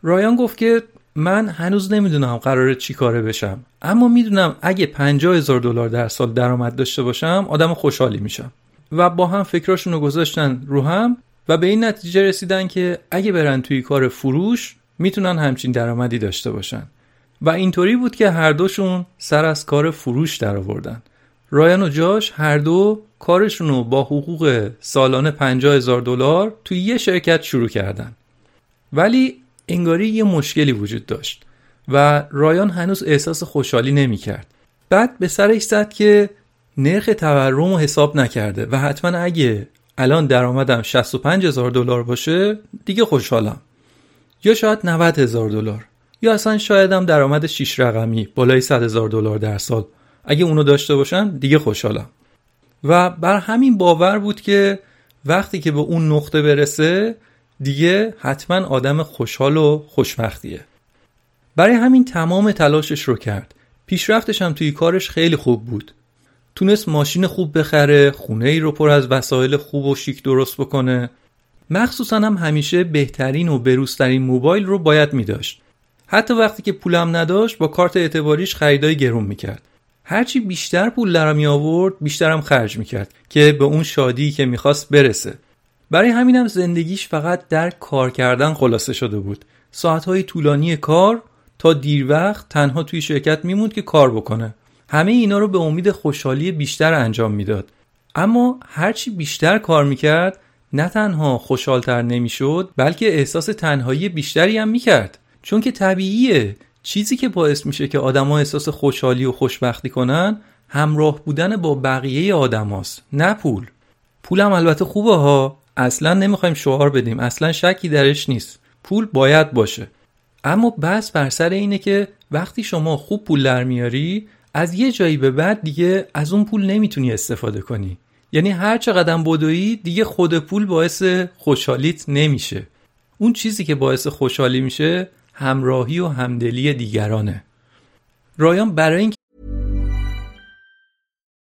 [SPEAKER 1] رایان گفت که من هنوز نمی‌دونم قراره چی کاره بشم اما می‌دونم اگه 50 هزار دلار در سال درآمد داشته باشم آدم خوشحالی میشم و با هم فکراشون رو گذاشتن رو هم و به این نتیجه رسیدن که اگه برن توی کار فروش می‌تونن همچین درآمدی داشته باشن. و اینطوری بود که هر دوشون سر از کار فروش در آوردن رایان و جاش هر دو کارشون رو با حقوق سالانه 50 هزار دلار توی یه شرکت شروع کردن. ولی انگاری یه مشکلی وجود داشت و رایان هنوز احساس خوشحالی نمی کرد. بعد به سرش زد که نرخ تورم رو حساب نکرده و حتما اگه الان درآمدم 65 هزار دلار باشه دیگه خوشحالم. یا شاید 90 هزار دلار یا اصلا شایدم درآمد 6 رقمی بالای 100 هزار دلار در سال. اگه اونو داشته باشم دیگه خوشحالم. و بر همین باور بود که وقتی که به اون نقطه برسه دیگه حتما آدم خوشحال و خوشبختیه. برای همین تمام تلاشش رو کرد. پیشرفتش هم توی کارش خیلی خوب بود. تونست ماشین خوب بخره خونه ای رو پر از وسایل خوب و شیک درست بکنه. مخصوصا هم همیشه بهترین و بروزترین موبایل رو باید می داشت حتی وقتی که پولم نداشت با کارت اعتباریش خریدای گرون می‌کرد. هرچی بیشتر پول در می آورد بیشترم خرج می‌کرد که به اون شادی که می‌خواست برسه. برای همینم زندگیش فقط در کار کردن خلاصه شده بود. ساعتهای طولانی کار تا دیر وقت تنها توی شرکت میموند که کار بکنه. همه اینا رو به امید خوشحالی بیشتر انجام می‌داد. اما هرچی بیشتر کار می‌کرد نه تنها خوشحالتر نمی‌شد بلکه احساس تنهایی بیشتری هم می‌کرد. چون که طبیعیه چیزی که باعث میشه که آدما احساس خوشحالی و خوشبختی کنن همراه بودن با بقیه آدماست نه پول. پولم البته خوبه ها اصلا نمی‌خوایم شعار بدیم اصلا شکی درش نیست. پول باید باشه. اما بس بر سر اینه که وقتی شما خوب پول در میاری از یه جایی به بعد دیگه از اون پول نمی‌تونی استفاده کنی یعنی هر چقدر بدویی دیگه خود پول باعث خوشحالیت نمیشه اون چیزی که باعث خوشحالی میشه همراهی و همدلی دیگرانه رایان برای این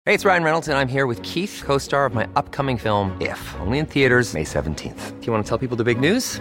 [SPEAKER 2] Hey, it's Ryan Reynolds and I'm here with Keith, co-star of my upcoming film If, only in theaters May 17th. Do you want to tell people the big news?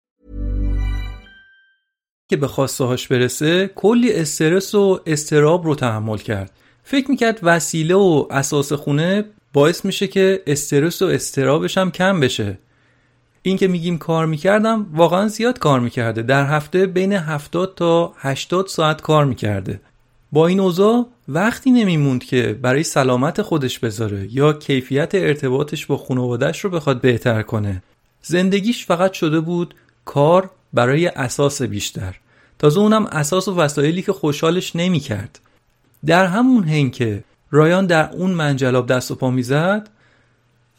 [SPEAKER 1] که به خواسته هاش برسه کلی استرس و استراب رو تحمل کرد. فکر می‌کرد وسیله و اساس خونه باعث میشه که استرس و استرابش هم کم بشه. این که میگیم کار می‌کردم واقعا زیاد کار می‌کرده. در هفته بین 70 تا 80 ساعت کار می‌کرده. با این اوضاع وقتی نمیموند که برای سلامت خودش بذاره یا کیفیت ارتباطش با خانوادش رو بخواد بهتر کنه. زندگیش فقط شده بود کار برای اساس بیشتر. تازه اونم اساس و وسایلی که خوشحالش نمی‌کرد. در همون هنگ که رایان در اون منجلاب دست و پا می‌زد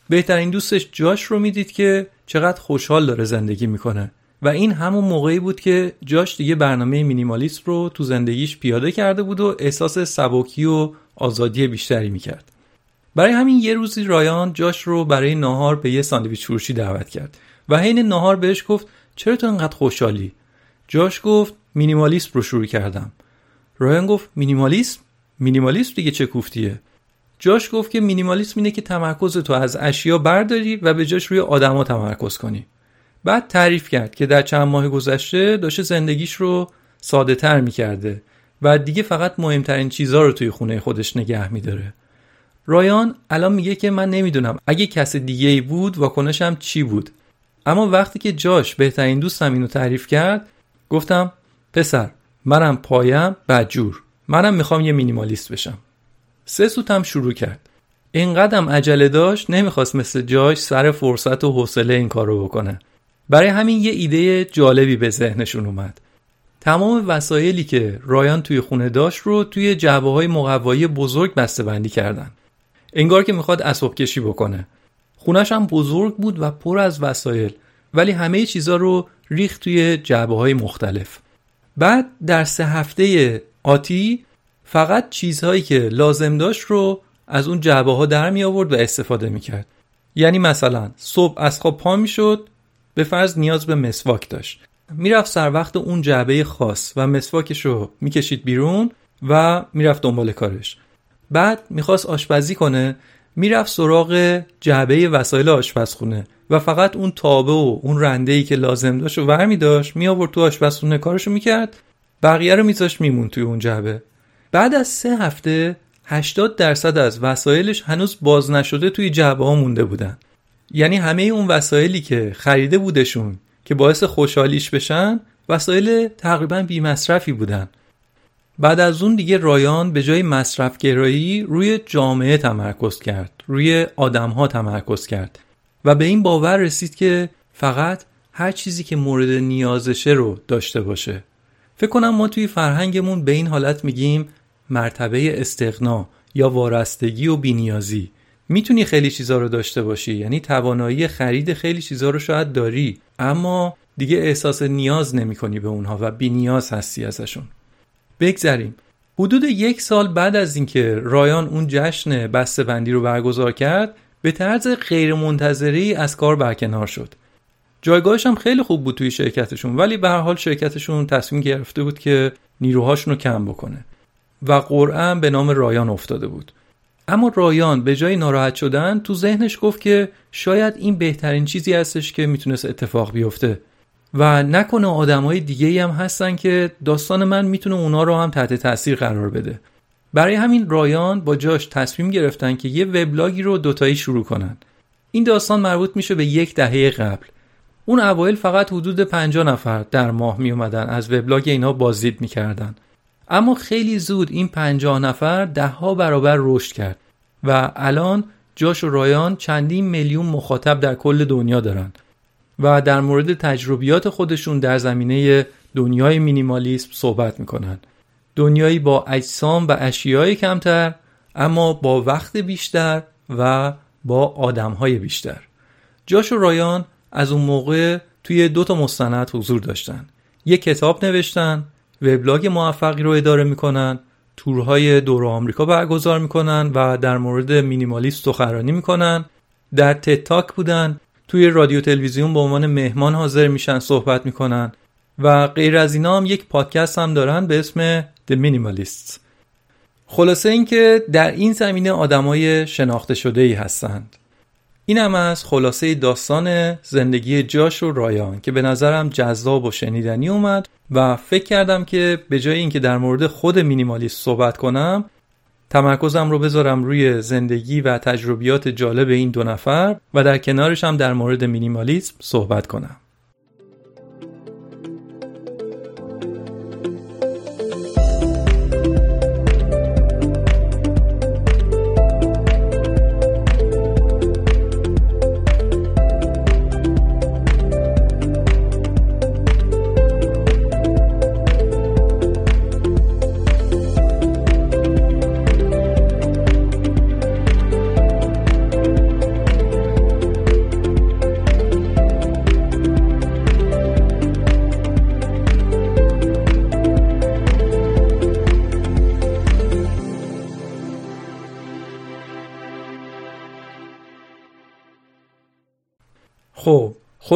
[SPEAKER 1] بهترین دوستش جاش رو می‌دید که چقدر خوشحال داره زندگی می‌کنه. و این همون موقعی بود که جاش دیگه برنامه مینیمالیست رو تو زندگیش پیاده کرده بود و احساس سبکی و آزادی بیشتری می‌کرد. برای همین یه روزی رایان جاش رو برای ناهار به یه ساندویچ فروشی دعوت کرد. و حین ناهار بهش گفت چرا تو انقدر خوشحالی؟ جاش گفت مینیمالیسم رو شروع کردم. رایان گفت مینیمالیسم؟ مینیمالیسم دیگه چه کوفتیه؟ جاش گفت که مینیمالیسم اینه که تمرکز تو از اشیا برداری و به جاش روی آدما تمرکز کنی. بعد تعریف کرد که در چند ماه گذشته داشته زندگیش رو ساده تر می‌کرده و دیگه فقط مهمترین چیزها رو توی خونه خودش نگه میداره. رایان الان میگه که من نمی‌دونم اگه کس دیگه ای بود واکنشم چی بود؟ اما وقتی که جاش بهترین دوستم اینو تعریف کرد گفتم پسر منم پایم بدجور منم می‌خوام یه مینیمالیست بشم. سه سوتم شروع کرد. اینقدرم عجله داشت نمی‌خواست مثل جاش سر فرصت و حوصله این کارو بکنه. برای همین یه ایده جالبی به ذهنشون اومد. تمام وسایلی که رایان توی خونه داشت رو توی جعبه های مقوایی بزرگ بسته بندی کردن. انگار که می‌خواد اسباب کشی بکنه. خونش هم بزرگ بود و پر از وسایل ولی همه چیزا رو ریخت توی جعبه های مختلف. بعد در سه هفته آتی فقط چیزهایی که لازم داشت رو از اون جعبه ها در می آورد و استفاده می کرد. یعنی مثلا صبح از خواب پا می شد به فرض نیاز به مسواک داشت. می‌رفت سر وقت اون جعبه خاص و مسواکش رو می‌کشید بیرون و می‌رفت دنبال کارش. بعد می‌خواست آشپزی کنه می‌رفت سراغ جعبه وسایل آشپزخونه و فقط اون تابه و اون رنده ای که لازم داشت و ورمی داشت می آورد تو آشپزخونه. کارشو می‌کرد. بقیه رو میذاشت میمون توی اون جعبه. بعد از سه هفته 80 درصد از وسایلش هنوز باز نشده توی جعبه ها مونده بودن. یعنی همه اون وسایلی که خریده بودشون که باعث خوشحالیش بشن وسایل تقریبا بی مصرفی بودن. بعد از اون دیگه رایان به جای مصرف گرایی روی جامعه تمرکز کرد روی آدمها تمرکز کرد و به این باور رسید که فقط هر چیزی که مورد نیازشه رو داشته باشه. فکر کنم ما توی فرهنگمون به این حالت میگیم مرتبه استغنا یا وارستگی و بینیازی. می‌تونی خیلی چیزا رو داشته باشی یعنی توانایی خرید خیلی چیزا رو شاید داری اما دیگه احساس نیاز نمی کنی به اونها و بینیاز هستی ازشون. بگذریم. حدود یک سال بعد از اینکه رایان اون جشن بندی رو برگزار کرد به طرز غیرمنتظری از کار برکنار شد. جایگاهش هم خیلی خوب بود توی شرکتشون ولی به هر حال شرکتشون تصمیم گرفته بود که نیروهاشون رو کم بکنه و قرعه به نام رایان افتاده بود. اما رایان به جای ناراحت شدن تو ذهنش گفت که شاید این بهترین چیزی هستش که می‌تونست اتفاق بیفته. و نکنه آدمای دیگه هم هستن که داستان من می‌تونه اونا رو هم تحت تاثیر قرار بده. برای همین رایان با جاش تصمیم گرفتن که یه وبلاگی رو دوتایی شروع کنن. این داستان مربوط میشه به یک دهه قبل. اون اوایل فقط حدود 50 نفر در ماه می اومدن از وبلاگ اینا بازدید می‌کردن. اما خیلی زود این پنجاه نفر دهها برابر رشد کرد و الان جاش و رایان چندین میلیون مخاطب در کل دنیا دارن. و در مورد تجربیات خودشون در زمینه دنیای مینیمالیسم صحبت می‌کنن. دنیایی با اجسام و اشیای کمتر اما با وقت بیشتر و با آدمهای بیشتر. جاش و رایان از اون موقع توی دو تا مستند حضور داشتن. یک کتاب نوشتن وبلاگ موفقی رو اداره می‌کنن تورهای دور آمریکا برگزار می‌کنن و در مورد مینیمالیست سخنرانی می‌کنن. در تتاک بودن توی رادیو تلویزیون به عنوان مهمان حاضر میشن صحبت می‌کنن و غیر از اینا هم یک پادکست هم دارن به اسم The Minimalists. خلاصه اینکه در این زمینه آدمای شناخته شده ای هستند. این هم از خلاصه داستان زندگی جاش و رایان که به نظرم جذاب و شنیدنی اومد و فکر کردم که به جای اینکه در مورد خود مینیمالیست صحبت کنم تمرکزم رو بذارم روی زندگی و تجربیات جالب این دو نفر و در کنارش هم در مورد مینیمالیسم صحبت کنم.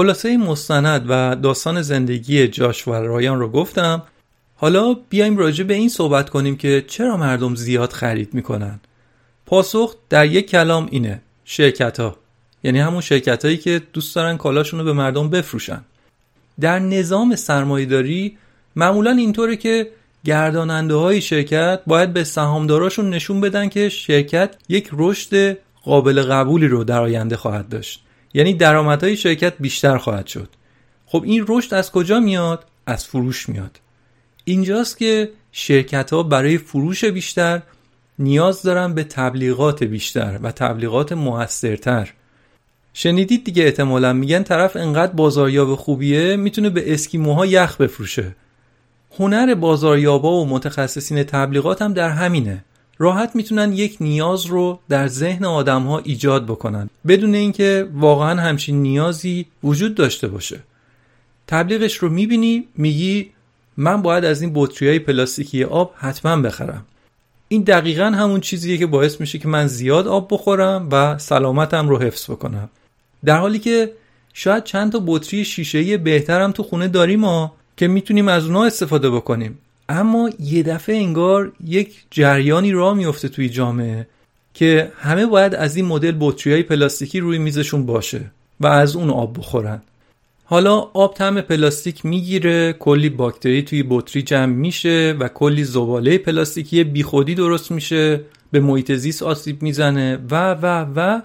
[SPEAKER 1] خلاصه مستند و داستان زندگی جاش و رایان رو گفتم حالا بیایم راجع به این صحبت کنیم که چرا مردم زیاد خرید می‌کنن. پاسخ در یک کلام اینه شرکت ها یعنی همون شرکت هایی که دوست دارن کالاشون رو به مردم بفروشن. در نظام سرمایهداری معمولا اینطوره که گرداننده های شرکت باید به سهامداراشون نشون بدن که شرکت یک رشد قابل قبولی رو در آینده خواهد داشت. یعنی درآمدهای شرکت بیشتر خواهد شد. خب این رشد از کجا میاد؟ از فروش میاد. اینجاست که شرکت ها برای فروش بیشتر نیاز دارن به تبلیغات بیشتر و تبلیغات موثرتر. شنیدید دیگه احتمالا میگن طرف انقدر بازاریاب خوبیه می‌تونه به اسکیموها یخ بفروشه. هنر بازاریابا و متخصصین تبلیغات هم در همینه. راحت می‌تونن یک نیاز رو در ذهن آدم ها ایجاد بکنن. بدون اینکه واقعا همچین نیازی وجود داشته باشه. تبلیغش رو می‌بینی میگی من باید از این بطری های پلاستیکی آب حتما بخرم. این دقیقا همون چیزیه که باعث میشه که من زیاد آب بخورم و سلامتم رو حفظ بکنم. در حالی که شاید چند تا بطری شیشه بهترم تو خونه داریم ها که می‌تونیم از اونها استفاده بکنیم. اما یه دفعه انگار یک جریانی راه میفته توی جامعه که همه باید از این مدل بطری های پلاستیکی روی میزشون باشه و از اون آب بخورن. حالا آب طعم پلاستیک می‌گیره کلی باکتری توی بطری جمع میشه و کلی زباله پلاستیکی بیخودی درست میشه به محیط زیست آسیب می‌زنه و و و.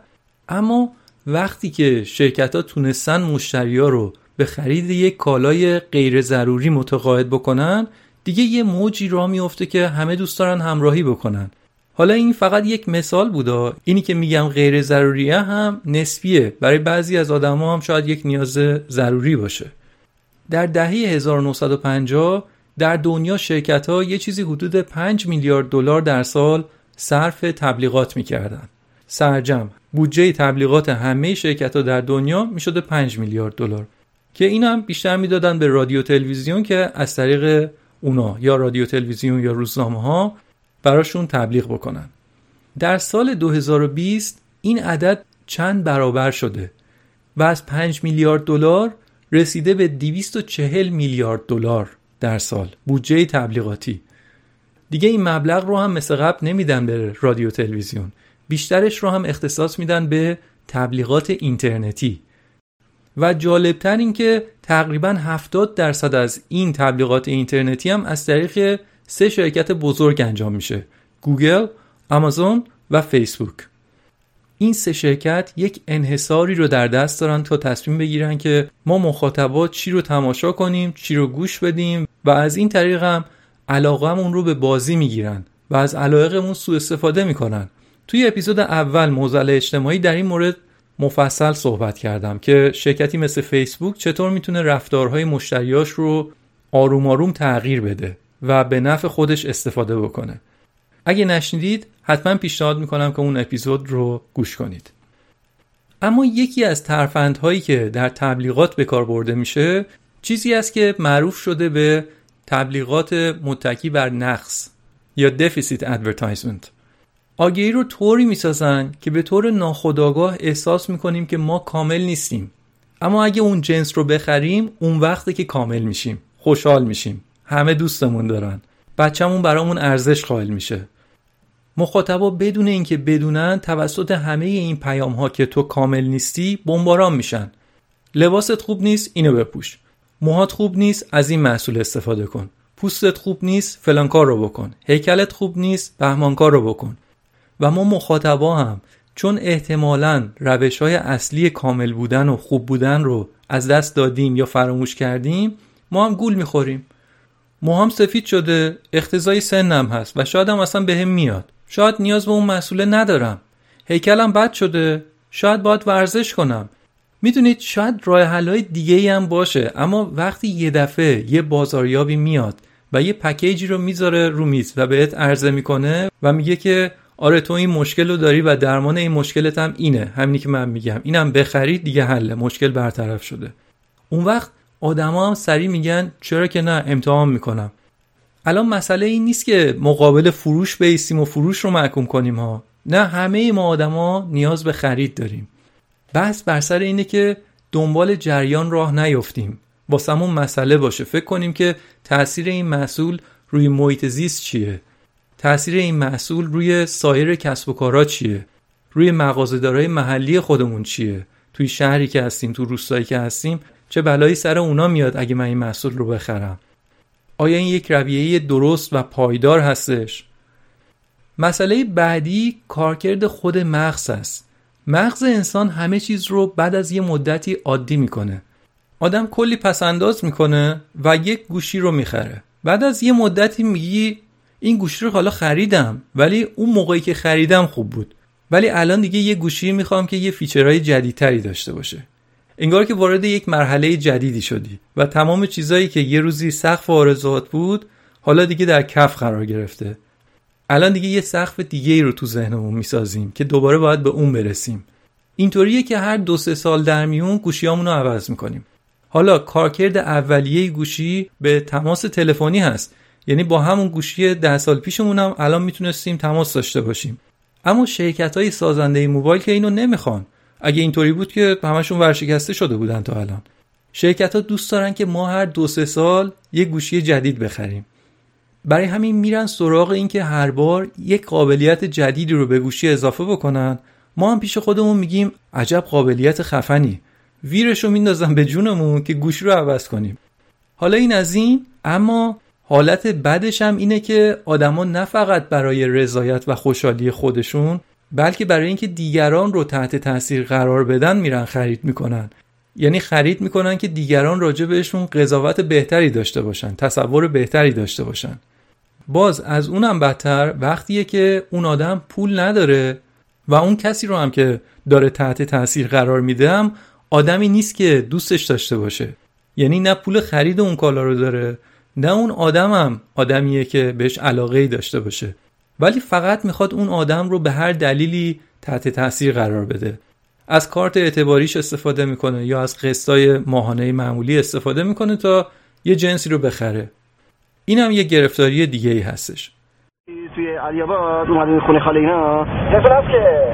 [SPEAKER 1] اما وقتی که شرکت ها تونستن مشتری ها رو به خرید یک کالای غیر ضروری متقاعد بکنن دیگه یه موجی را میفته که همه دوست دارن همراهی بکنن. حالا این فقط یک مثال بودا. اینی که میگم غیر ضروریه هم نسبیه. برای بعضی از آدما هم شاید یک نیاز ضروری باشه. در دهه 1950 در دنیا شرکت ها یه چیزی حدود 5 میلیارد دلار در سال صرف تبلیغات می‌کردن. سرجم بودجه تبلیغات همه شرکت ها در دنیا می‌شده 5 میلیارد دلار. که این هم بیشتر می‌دادن به رادیو تلویزیون که از طریق اونا یا رادیو تلویزیون یا روزنامه ها براشون تبلیغ بکنن. در سال 2020 این عدد چند برابر شده و از 5 میلیارد دلار رسیده به 240 میلیارد دلار در سال بودجه تبلیغاتی. دیگه این مبلغ رو هم مثل قبل نمیدن به رادیو تلویزیون. بیشترش رو هم اختصاص میدن به تبلیغات اینترنتی. و جالبتر این که تقریبا 70 درصد از این تبلیغات اینترنتی هم از طریق سه شرکت بزرگ انجام میشه. گوگل، آمازون و فیسبوک. این سه شرکت یک انحصاری رو در دست دارن تا تصمیم بگیرن که ما مخاطبات چی رو تماشا کنیم چی رو گوش بدیم و از این طریق هم علاقهمون رو به بازی می‌گیرن و از علایقمون سوء استفاده می‌کنن. توی اپیزود اول موزل اجتماعی در این مورد مفصل صحبت کردم که شرکتی مثل فیسبوک چطور می‌تونه رفتارهای مشتریاش رو آروم آروم تغییر بده و به نفع خودش استفاده بکنه. اگه نشنیدید حتما پیشنهاد می‌کنم که اون اپیزود رو گوش کنید. اما یکی از ترفندهایی که در تبلیغات به کار برده میشه چیزی است که معروف شده به تبلیغات متکی بر نقص یا deficit advertisement آگهی رو طوری می‌سازن که به طور ناخودآگاه احساس می‌کنیم که ما کامل نیستیم. اما اگه اون جنس رو بخریم اون وقته که کامل میشیم. خوشحال میشیم. همه دوستمون دارن. بچهمون برامون ارزش قائل میشه. مخاطبا بدون اینکه بدونن توسط همه این پیام ها که تو کامل نیستی بمباران میشن. لباست خوب نیست اینو بپوش. موهات خوب نیست از این محصول استفاده کن. پوستت خوب نیست فلان کار رو بکن. هیکلت خوب نیست بهمان کار رو بکن. و ما مخاطبا هم چون احتمالا روش های اصلی کامل بودن و خوب بودن رو از دست دادیم یا فراموش کردیم ما هم گول می‌خوریم. موهام سفید شده اختزای سنم هست و شاید هم اصلا بهم میاد. شاید نیاز به اون مسئوله ندارم. هیکلم بد شده شاید باید ورزش کنم. می‌دونید شاید راه حلای دیگه هم باشه اما وقتی یه دفعه یه بازاریابی میاد و یه پکیجی رو می‌ذاره رو میز و بهت عرضه می‌کنه و میگه که آره تو این مشکل رو داری و درمان این مشکلت هم اینه. همینی که من میگم. اینم بخرید دیگه حله. مشکل برطرف شده. اون وقت آدما هم سریع میگن چرا که نه امتحان می‌کنم. الان مسئله این نیست که مقابل فروش بیستیم و فروش رو محکوم کنیم ها. نه همه ما آدما نیاز به خرید داریم. بحث بر سر اینه که دنبال جریان راه نیفتیم. واسمون مسئله باشه. فکر کنیم که تاثیر این محصول روی محیط زیست چیه؟ تاثیر این محصول روی سایر کسب و کارا چیه؟ روی مغازه‌دارای محلی خودمون چیه؟ توی شهری که هستیم تو روستایی که هستیم چه بلایی سر اونا میاد اگه من این محصول رو بخرم؟ آیا این یک رویه درست و پایدار هستش؟ مسئله بعدی کارکرد خود مغز است. مغز انسان همه چیز رو بعد از یه مدتی عادی می‌کنه. آدم کلی پسنداز می‌کنه و یک گوشی رو می‌خره. بعد از یه مدتی میگی این گوشی رو حالا خریدم ولی اون موقعی که خریدم خوب بود. ولی الان دیگه یه گوشی می‌خوام که یه فیچرهای جدیدتری داشته باشه. انگار که وارد یک مرحله جدیدی شدی و تمام چیزایی که یه روزی سقف آرزوات بود حالا دیگه در کف قرار گرفته. الان دیگه یه سقف دیگه ای رو تو ذهنمون می‌سازیم که دوباره باید به اون برسیم. اینطوریه که هر دو سه سال در میون گوشیامون رو عوض می‌کنیم. حالا کارکرد اولیه گوشی به تماس تلفنی هست. یعنی با همون گوشی ده سال پیشمون هم الان می‌تونستیم تماس داشته باشیم. اما شرکت های سازنده موبایل که اینو نمی‌خوان. اگه اینطوری بود که همشون ورشکسته شده بودن تا الان. شرکت ها دوست دارن که ما هر دو سه سال یه گوشی جدید بخریم. برای همین میرن سراغ اینکه هر بار یک قابلیت جدیدی رو به گوشی اضافه بکنن. ما هم پیش خودمون میگیم عجب قابلیت خفنی. ویرش رو به جونمون که گوشی رو عوض کنیم. حالا این از این اما حالت بدش هم اینه که آدما نه فقط برای رضایت و خوشحالی خودشون بلکه برای اینکه دیگران رو تحت تاثیر قرار بدن میرن خرید می‌کنن. یعنی خرید می‌کنن که دیگران راجع بهشون قضاوت بهتری داشته باشن تصور بهتری داشته باشن. باز از اونم بدتر وقتیه که اون آدم پول نداره و اون کسی رو هم که داره تحت تاثیر قرار میدم آدمی نیست که دوستش داشته باشه. یعنی نه پول خرید اون کالا رو داره نه اون آدمم آدمیه که بهش علاقه ای داشته باشه. ولی فقط می‌خواد اون آدم رو به هر دلیلی تحت تاثیر قرار بده. از کارت اعتباریش استفاده می‌کنه یا از قسطای ماهانه معمولی استفاده می‌کنه تا یه جنسی رو بخره. این هم یه گرفتاری دیگه ای هستش.
[SPEAKER 3] توی علیاباد خونه خاله اینا. که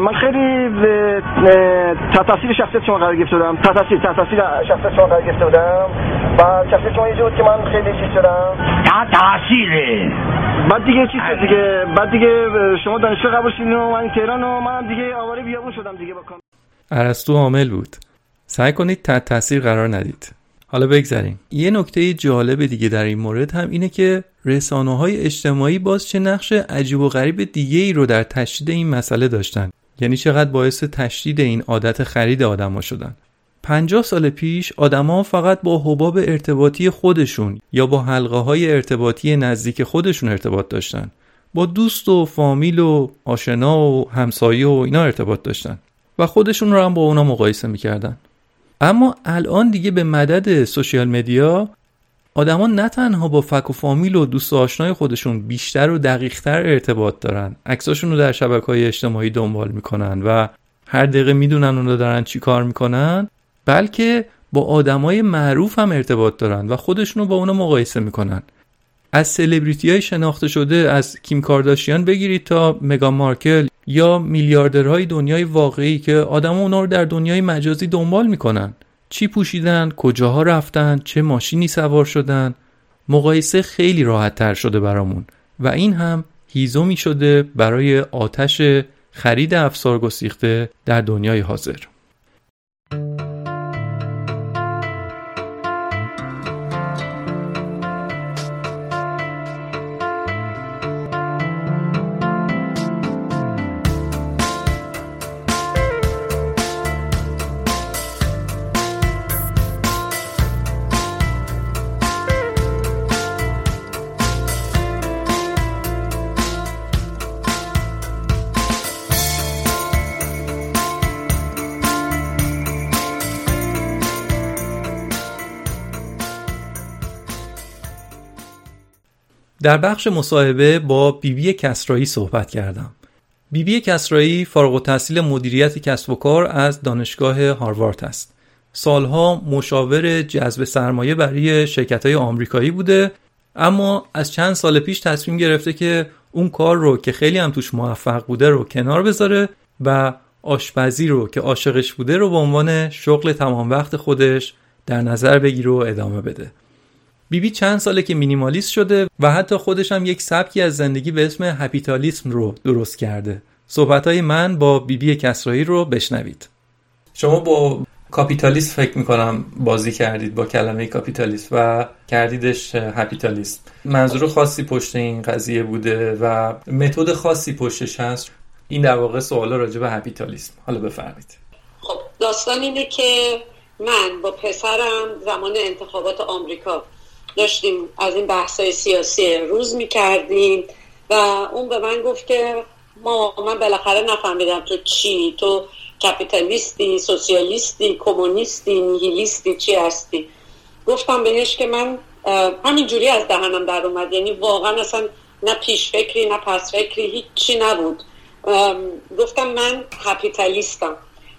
[SPEAKER 3] من خیلی تحت تاثیر شخصیت شما قرار گرفته بودم. تحت تاثیر تحت تاثیر شخصیت شما قرار گرفته بودم. و شخصیت شما اینجوری بود که من خیلی چیز شدم.
[SPEAKER 4] تحت تاثیره.
[SPEAKER 3] بعد دیگه چیز شد دیگه؟ بعد دیگه شما دانشگاه قبول شدین و من تهران و منم دیگه آواره بیابون شدم دیگه با کام.
[SPEAKER 1] ارسطو عامل بود. سعی کنید تحت تاثیر قرار ندید. حالا بگذاریم یه نکته جالب دیگه در این مورد هم اینه که رسانه های اجتماعی باز چه نقش عجیب و غریب دیگه ای رو در تشدید این مسئله داشتن؟ یعنی چقدر باعث تشدید این عادت خرید آدما شدن؟ پنجاه سال پیش آدما فقط با حباب ارتباطی خودشون یا با حلقه های ارتباطی نزدیک خودشون ارتباط داشتن. با دوست و فامیل و آشنا و همسایه و اینا ارتباط داشتن و خودشون رو هم با اونا مقایسه می‌کردن. اما الان دیگه به مدد سوشیال مدیا آدما نه تنها با فک و فامیل و دوست و آشنای خودشون بیشتر و دقیقتر ارتباط دارن عکساشون رو در شبکه های اجتماعی دنبال می‌کنن و هر دقیقه می‌دونن اونا دارن چی کار می‌کنن بلکه با آدمای معروف هم ارتباط دارن و خودشون رو با اونا مقایسه می‌کنن. از سلبریتی های شناخته شده از کیم کارداشیان بگیرید تا مگا مارکل یا میلیاردرهای دنیای واقعی که آدم اونا رو در دنیای مجازی دنبال می‌کنن. چی پوشیدن کجاها رفتن چه ماشینی سوار شدن؟ مقایسه خیلی راحت تر شده برامون و این هم هیزومی شده برای آتش خرید افسار گسیخته در دنیای حاضر. در بخش مصاحبه با بیبی بی کسرایی صحبت کردم. بیبی بی کسرایی فارغ التحصیل مدیریت کسب و کار از دانشگاه هاروارد است. سالها مشاور جذب سرمایه برای شرکت های آمریکایی بوده اما از چند سال پیش تصمیم گرفته که اون کار رو که خیلی هم توش موفق بوده رو کنار بذاره و آشپزی رو که عاشقش بوده رو به عنوان شغل تمام وقت خودش در نظر بگیره و ادامه بده. بیبی بی چند ساله که مینیمالیست شده و حتی خودش هم یک سبکی از زندگی به اسم هپیتالیسم رو درست کرده. صحبت های من با بیبی بی کسرایی رو بشنوید. شما با کاپیتالیست فکر می‌کنم بازی کردید با کلمه کاپیتالیست و کردیدش هپیتالیست منظور خاصی پشت این قضیه بوده و متد خاصی پشتش هست این در واقع سوال راجع به هپیتالیسم حالا بفرمایید
[SPEAKER 5] خب داستان اینه که من با پسرم زمان انتخابات آمریکا داشتیم از این بحثای سیاسی روز می‌کردیم و اون به من گفت که ما من بالاخره نفهمیدم تو چی؟ تو کپیتالیستی سوسیالیستی کمونیستی نیهیلیستی چی هستی؟ گفتم بهش که من همینجوری از دهنم در اومد. یعنی واقعا اصلا نه پیش فکری نه پس فکری هیچی نبود. گفتم من هپیتالیستم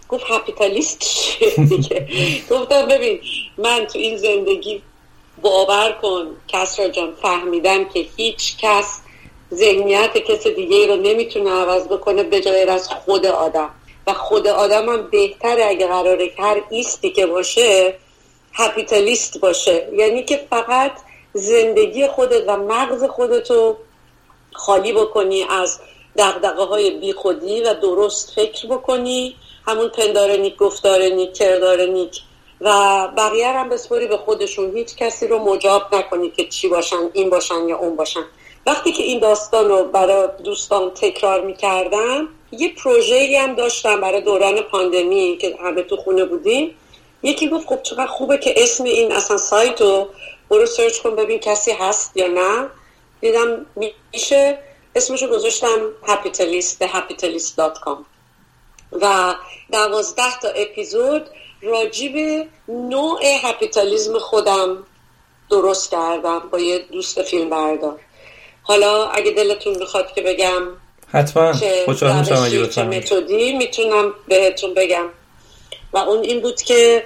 [SPEAKER 5] گفت هپیتالیست چیه دیگه؟ گفتم ببین من تو این زندگی باور کن. کسرا جان فهمیدم که هیچ کس ذهنیت کس دیگه رو نمی‌تونه عوض بکنه به جای از خود آدم. و خود آدم هم بهتره اگه قراره هر ایستی که باشه هپیتالیست باشه. یعنی که فقط زندگی خودت و مغز خودتو خالی بکنی از دقدقه های بی خودی و درست فکر بکنی. همون پندار نیک گفتار نیک کردار نیک و بقیه هم بسپری به خودشون. هیچ کسی رو مجاب نکنی که چی باشن این باشن یا اون باشن. وقتی که این داستان رو برای دوستان تکرار می‌کردم یه پروژه هم داشتم برای دوران پاندمی که همه تو خونه بودیم. یکی گفت خب چقدر خوبه که اسم این اصلا سایت رو برو سرچ کن ببین کسی هست یا نه. دیدم میشه. اسمشو گذاشتم hapitalist hapitalist.com و دوازده تا اپیزود راجب نوع هپیتالیزم خودم درست کردم با یه دوست فیلم بردار. حالا اگه دلتون می‌خواد که بگم
[SPEAKER 1] حتما. خوشحال میشم
[SPEAKER 5] چه متدی می‌تونم بهتون بگم. و اون این بود که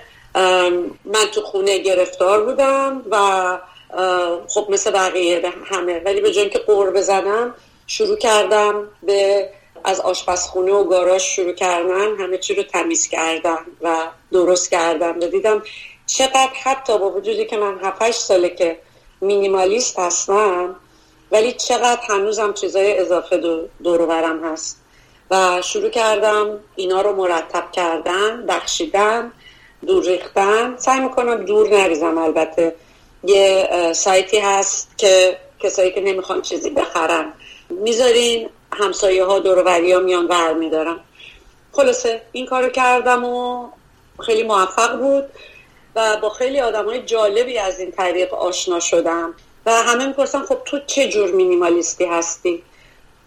[SPEAKER 5] من تو خونه گرفتار بودم و خب مثل بقیه همه. ولی به جای که قور بزنم شروع کردم به از آشپزخونه و گاراژ شروع کردن همه چی رو تمیز کردم و درست کردم و دیدم چقدر حتی با وجودی که من 7 ساله که مینیمالیست هستم ولی چقدر هنوزم چیزای اضافه دور برم هست. و شروع کردم اینا رو مرتب کردن بخشیدن دور ریختن. سعی می‌کنم دور نریزم البته یه سایتی هست که کسایی که نمی‌خوان چیزی بخرن. می‌ذارین همسایه ها دور ها میان ور میدارم خلاصه این کارو کردم و خیلی موفق بود و با خیلی آدم های جالبی از این طریق آشنا شدم و همه می‌پرسن خب تو چه جور مینیمالیستی هستی؟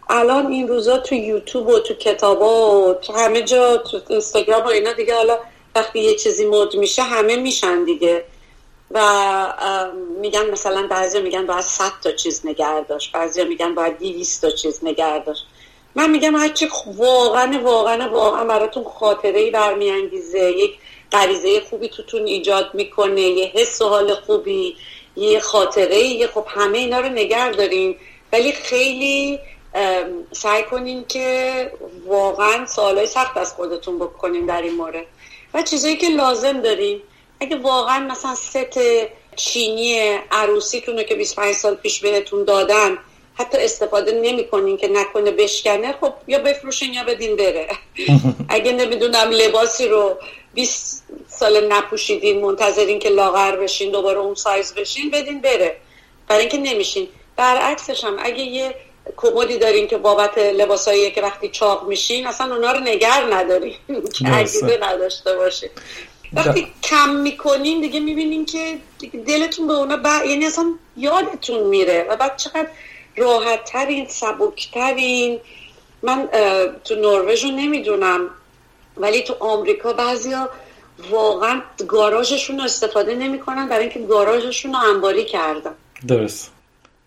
[SPEAKER 5] الان این روزا تو یوتیوب و تو کتابا و تو همه جا تو اینستاگرام و اینا دیگه حالا وقتی یه چیزی مد میشه همه میشن دیگه. و میگن مثلا بعضی میگن باید 100 تا چیز نگه داشت بعضی میگن باید 200 تا چیز نگه من میگم هرچی واقعا واقعا واقعا براتون خاطره ای برمیانگیزه. یک غریزه خوبی توتون ایجاد می‌کنه یه حس و حال خوبی یه خاطره یه خب همه اینا رو نگه دارین. ولی خیلی سعی کنین که واقعا سوالای سخت از خودتون بکنین در این مورد. و چیزایی که لازم دارین. اگه واقعا مثلا ست چینی عروسیتون رو که 25 سال پیش بهتون دادن حتی استفاده نمی‌کنین که نکنه بشکنه خب یا بفروشین یا بدین بره. اگه نمی‌دونم لباسی رو 20 سال نپوشیدین منتظرین که لاغر بشین دوباره اون سایز بشین بدین بره. برای اینکه نمیشین. برعکسش هم اگه یه کمدی دارین که بابت لباسایی که وقتی چاق میشین اصلا اونا رو نگر ندارین. که عقیده نداشته باشین. وقتی کم می‌کنین دیگه می‌بینین که دلتون به اونا ب... یعنی اصلا یادتون میره و بعد چقدر راحت ترین سبک ترین من تو نروژ رو نمی‌دونم ولی تو آمریکا بعضیا واقعا گاراژشون رو استفاده نمی‌کنن برای اینکه گاراژشون رو انباری کردن.
[SPEAKER 1] درست.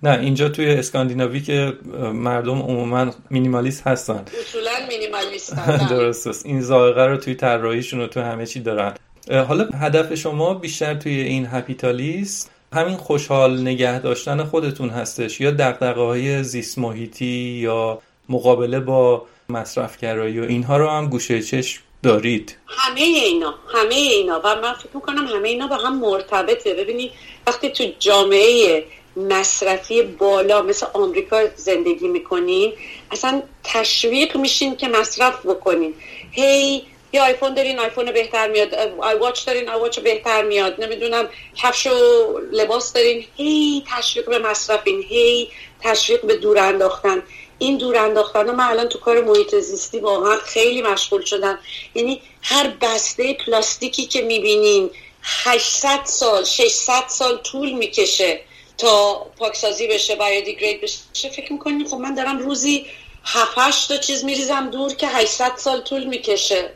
[SPEAKER 1] نه اینجا توی اسکاندیناوی که مردم عموما مینیمالیست هستن.
[SPEAKER 5] اصولا مینیمالیست
[SPEAKER 1] درست. این ذائقه رو توی طراحیشون و تو همه چی دارن. حالا هدف شما بیشتر توی این هپیتالیست همین خوشحال نگه داشتن خودتون هستش یا دقدقه های زیست محیطی یا مقابله با مصرفگرایی و اینها رو هم گوشه چشم دارید؟
[SPEAKER 5] همه اینا همه اینا. و من فکر می‌کنم همه اینا با هم مرتبطه. ببینید وقتی تو جامعه مصرفی بالا مثل آمریکا زندگی می‌کنین اصلا تشویق میشین که مصرف بکنین. هی یه آیفون دارین آیفون بهتر میاد. آی واچ دارین آی واچ بهتر میاد. نمی‌دونم کفش و لباس دارین. هی تشویق به مصرفین هی تشویق به دور انداختن. این دور انداختن من الان تو کار محیط زیستی واقعا خیلی مشغول شدم. یعنی هر بسته پلاستیکی که می‌بینین 800 سال 600 سال طول می‌کشه تا پاکسازی بشه بایودیگرید بشه. فکر می‌کنین خب من دارم روزی هفتش تا چیز میریزم دور که 800 سال طول می‌کشه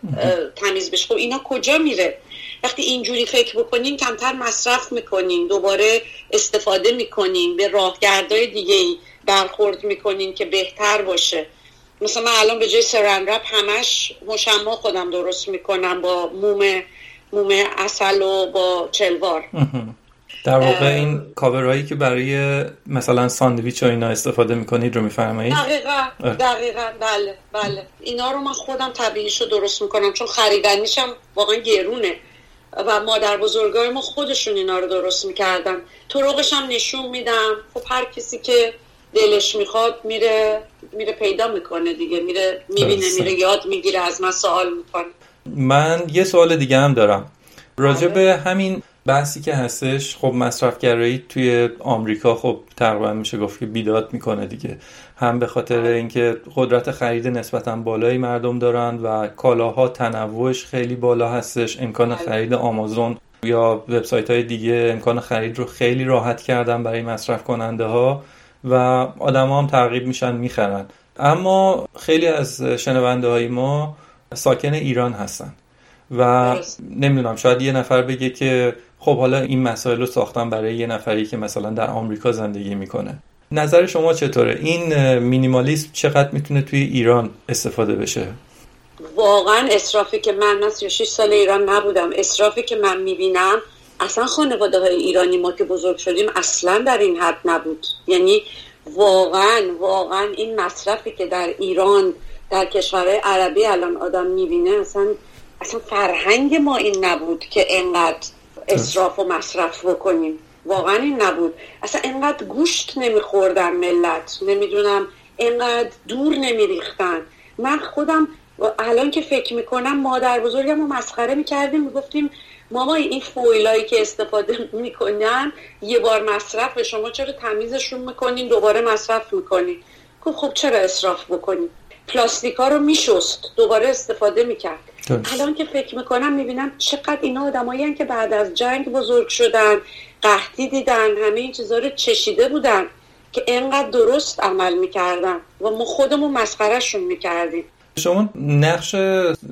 [SPEAKER 5] تمیز بشه. خب اینا کجا میره؟ وقتی اینجوری فکر بکنین کمتر مصرف می‌کنین دوباره استفاده می‌کنین به راهگردهای دیگه ای برخورد می‌کنین که بهتر باشه. مثلا من الان به جای سرن رپ همش مشما خودم درست می‌کنم با موم موم اصل و با چلوار.
[SPEAKER 1] در واقع این کاورهایی که برای مثلا ساندویچ و اینا استفاده می‌کنید رو میفرمایید؟
[SPEAKER 5] دقیقا دقیقا. بله بله. اینا رو من خودم طبیعیش رو درست می‌کنم چون خریدنیشم واقعا گرونه. و مادر بزرگای ما خودشون اینا رو درست می‌کردن. طرقش هم نشون میدم. خب هر کسی که دلش می‌خواد میره میره پیدا می‌کنه دیگه. میره می‌بینه میره یاد می‌گیره از من سوال می‌کنه.
[SPEAKER 1] من یه سوال دیگه هم دارم. راجع به همین بحثی که هستش خب مصرفگرایی توی آمریکا خب تقریبا میشه گفت که بیداد می‌کنه دیگه. هم به خاطر اینکه قدرت خرید نسبتا بالایی مردم دارن و کالاها تنوعش خیلی بالا هستش. امکان خرید آمازون یا وبسایت های دیگه امکان خرید رو خیلی راحت کردن برای مصرف کننده ها و آدم هم ترغیب میشن می‌خرن. اما خیلی از شنونده های ما ساکن ایران هستن و نمی‌دونم شاید یه نفر بگه که خب حالا این مسائل رو ساختن برای یه نفری که مثلا در آمریکا زندگی می‌کنه. نظر شما چطوره؟ این مینیمالیسم چقدر می‌تونه توی ایران استفاده بشه؟
[SPEAKER 5] واقعا اصرافی که من من 36 سال ایران نبودم اصرافی که من می‌بینم اصلا خانواده های ایرانی ما که بزرگ شدیم اصلا در این حد نبود. یعنی واقعا واقعا این مصرفی که در ایران در کشورهای عربی الان آدم می‌بینه اصلا اصلا فرهنگ ما این نبود که انقدر اصراف و مصرف بکنیم. واقعا این نبود. اصلا انقدر گوشت نمیخوردن ملت. نمی‌دونم انقدر دور نمیریختن. من خودم الان که فکر می‌کنم مادر بزرگم رو مسخره می‌کردیم می‌گفتیم ماما این فویلایی که استفاده می‌کنن یه بار مصرف به شما چرا تمیزشون می‌کنین؟ دوباره مصرف می‌کنین. خب خب چرا اصراف بکنین پلاستیک ها رو میشست دوباره استفاده می‌کرد. الان که فکر می‌کنم می‌بینم چقدر اینا آدمایی که بعد از جنگ بزرگ شدن قحطی دیدن همه این چیزها رو چشیده بودن که انقدر درست عمل می‌کردن و ما خودمون مسخرهشون می‌کردیم.
[SPEAKER 1] شما نقش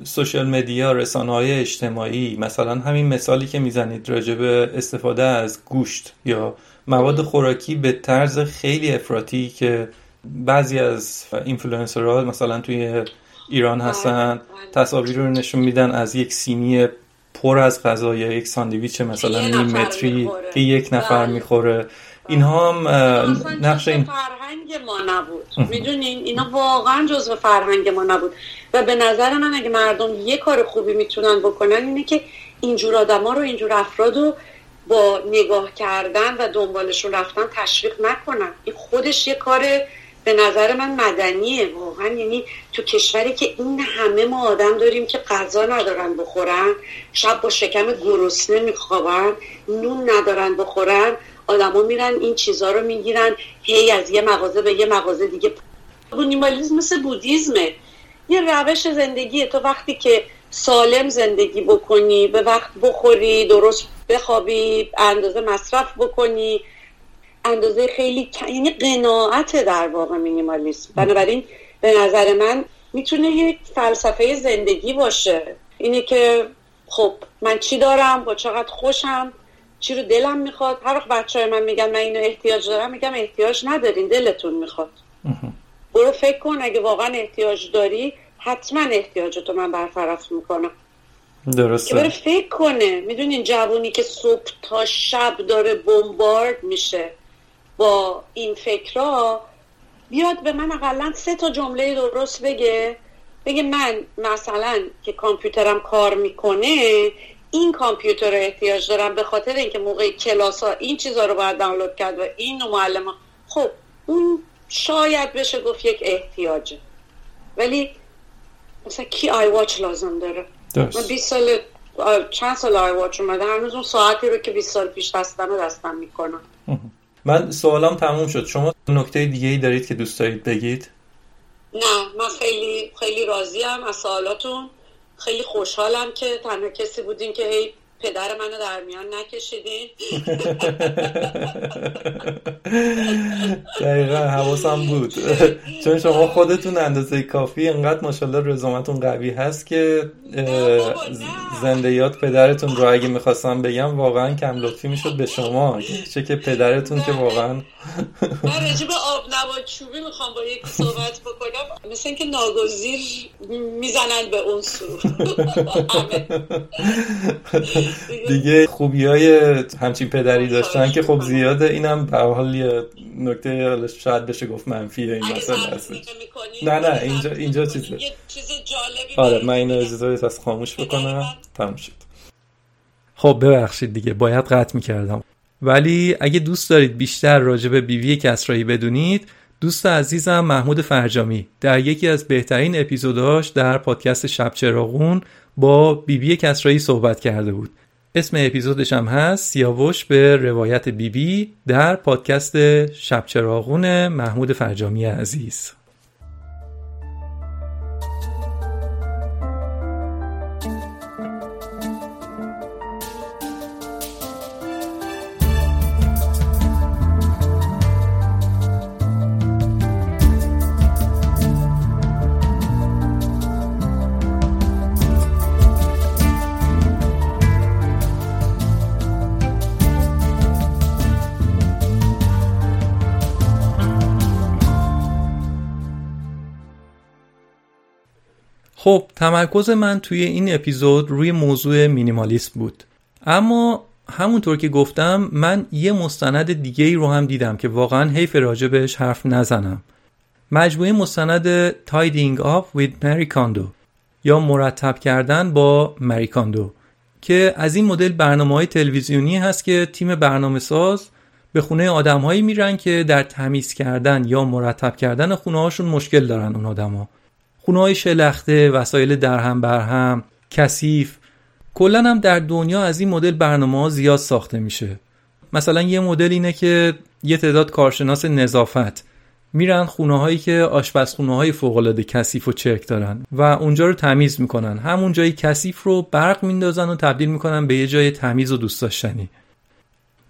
[SPEAKER 1] social media رسانه های اجتماعی مثلا همین مثالی که می‌زنید راجع به استفاده از گوشت یا مواد خوراکی به طرز خیلی افراطی که بعضی از اینفلوئنسرها مثلا توی ایران بله، هستن بله. تصاویر رو نشون میدن از یک سینی پر از غذا یا یک ساندویچ مثلا نیم متری که یک نفر بله. می‌خوره. اینها هم نقش این
[SPEAKER 5] فرهنگ ما نبود. می‌دونین اینا واقعا جزو فرهنگ ما نبود. و به نظر من اگه مردم یه کار خوبی می‌تونن بکنن اینه که اینجور آدما رو اینجور افراد رو با نگاه کردن و دنبالشون رفتن تشویق نکنن. این خودش یه کار به نظر من مدنیه واقعا. یعنی تو کشوری که این همه ما آدم داریم که غذا ندارن بخورن شب با شکم گرسنه میخوابن نون ندارن بخورن آدما میرن این چیزها رو می‌گیرن هی از یه مغازه به یه مغازه دیگه. بونیمالیزم مثل بودیزمه. یه روش زندگیه. تو وقتی که سالم زندگی بکنی به وقت بخوری درست بخوابی اندازه مصرف بکنی اندازه خیلی یعنی قناعت در واقع مینیمالیسم. بنابراین به نظر من می‌تونه یک فلسفه زندگی باشه. اینه که خب من چی دارم؟ با چقدر خوشم؟ چی رو دلم می‌خواد؟ هر وقت بچه های من میگن من اینو احتیاج دارم میگم احتیاج ندارین دلتون می‌خواد. برو فکر کن اگه واقعا احتیاج داری حتما احتیاجتو من برطرف می‌کنم.
[SPEAKER 1] درسته. که
[SPEAKER 5] بره فکر کنه. می‌دونین جوونی که صبح تا شب داره بمبارد میشه. با این فکرها بیاد به من اقلا سه تا جمله درست بگه. بگه من مثلا که کامپیوترم کار می‌کنه این کامپیوتر رو احتیاج دارم به خاطر اینکه موقع کلاس ها این چیزها رو باید دانلود کرد و این معلم ها. خب اون شاید بشه گفت یک احتیاجه ولی مثلا کی آی واچ لازم داره؟
[SPEAKER 1] درست.
[SPEAKER 5] من 20 سال چند سال آی واچ اومده؟ هنوز اون ساعتی رو که 20 سال پیش دستم رو دستم می‌کنم.
[SPEAKER 1] من سوالم تموم شد. شما نکته دیگه ای دارید که دوست دارید بگید؟
[SPEAKER 5] نه من خیلی خیلی راضیم از سوالاتون. خیلی خوشحالم که تنها کسی بودین که هی پدر منو در میان نکشیدین.
[SPEAKER 1] دقیقا حواسم بود. چون شما خودتون اندازه کافی انقدر ماشاءالله رزومتون قوی هست که زندیات پدرتون رو اگه می‌خواستم بگم واقعا کم لطفی می‌شد به شما. چه که پدرتون که واقعا من
[SPEAKER 5] رجب آب نبات چوبی می‌خوام با یک صحبت بکنم. مثل اینکه ناگزیر می‌زنن به اون سو.
[SPEAKER 1] دیگه خوبی های همچین پدری داشتن که خب زیاده اینم به حال یه نکته شاید بشه گفت منفیه این مسئله هست نه نه اینجا اینجا چیزه. آره من اینو اجازه از خاموش بکنم. تموم شد. خب ببخشید دیگه باید قطع می‌کردم. ولی اگه دوست دارید بیشتر راجع به بیوی کسرایی بدونید دوست عزیزم محمود فرجامی در یکی از بهترین اپیزودهاش در پادکست شب چراغون با بیبی کسرایی صحبت کرده بود. اسم اپیزودش هم هست سیاوش به روایت بیبی بی در پادکست شب چراغون محمود فرجامی عزیز. خب تمرکز من توی این اپیزود روی موضوع مینیمالیسم بود. اما همونطور که گفتم من یه مستند دیگه ای رو هم دیدم که واقعا حیف راجبش حرف نزنم. مجموعه مستند Tidying Up with Marie Kondo یا مرتب کردن با مری کاندو که از این مدل برنامه های تلویزیونی هست که تیم برنامه ساز به خونه آدمهایی میرن که در تمیز کردن یا مرتب کردن خونه هاشون مشکل دارن اون آدما خونه های شلخته وسایل درهم برهم کثیف. کلا هم در دنیا از این مدل برنامه ها زیاد ساخته میشه. مثلا یه مدل اینه که یه تعداد کارشناس نظافت میرن خونه هایی که آشپزخونه های فوق العاده کثیف و چرک دارن و اونجا رو تمیز می‌کنن. همون جای کثیف رو برق میندازن و تبدیل می‌کنن به یه جای تمیز و دوست داشتنی.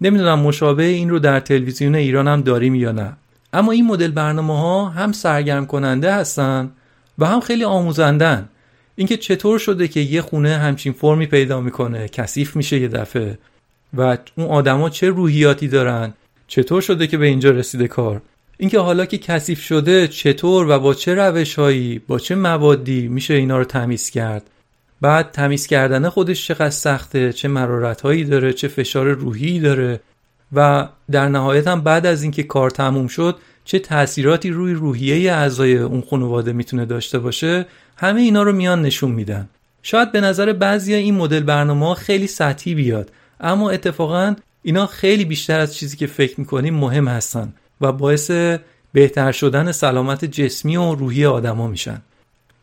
[SPEAKER 1] نمی‌دونم مشابه این رو در تلویزیون ایران هم داریم یا نه. اما این مدل برنامه ها هم سرگرم کننده هستن و هم خیلی آموزندن. اینکه چطور شده که یه خونه همچین فرمی پیدا می‌کنه کثیف میشه یه دفعه. و اون آدما چه روحیاتی دارن؟ چطور شده که به اینجا رسیده کار؟ اینکه حالا که کثیف شده چطور و با چه روشهایی با چه موادی میشه اینا رو تمیز کرد؟ بعد تمیز کردن خودش چقدر سخته؟ چه مرارت هایی داره؟ چه فشار روحی داره؟ و در نهایت هم بعد از اینکه کار تموم شد چه تاثیراتی روی روحیه اعضای اون خانواده می‌تونه داشته باشه همه اینا رو میان نشون میدن. شاید به نظر بعضی این مدل برنامه خیلی سطحی بیاد اما اتفاقا اینا خیلی بیشتر از چیزی که فکر می‌کنیم مهم هستن و باعث بهتر شدن سلامت جسمی و روحی آدما میشن.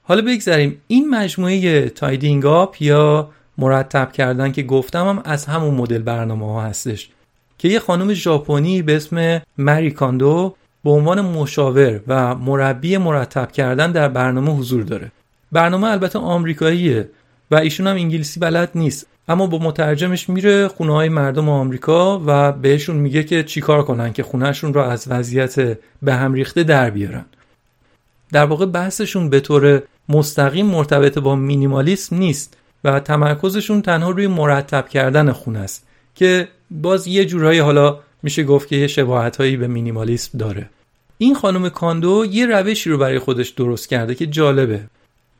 [SPEAKER 1] حالا بگذاریم این مجموعه تایدینگ آپ یا مرتب کردن که گفتم هم از همون مدل برنامه ها هستش که یه خانم ژاپنی به اسم مری کاندو به عنوان مشاور و مربی مرتب کردن در برنامه حضور داره. برنامه البته آمریکاییه و ایشون هم انگلیسی بلد نیست. اما با مترجمش میره خونه های مردم آمریکا و بهشون میگه که چیکار کنن که خونهشون رو از وضعیت به هم ریخته در بیارن. در واقع بحثشون به طور مستقیم مرتبط با مینیمالیسم نیست و تمرکزشون تنها روی مرتب کردن خونه است که باز یه جورایی حالا میشه گفت که یه شباهت هایی به مینیمالیسم داره. این خانم کاندو یه روشی رو برای خودش درست کرده که جالبه.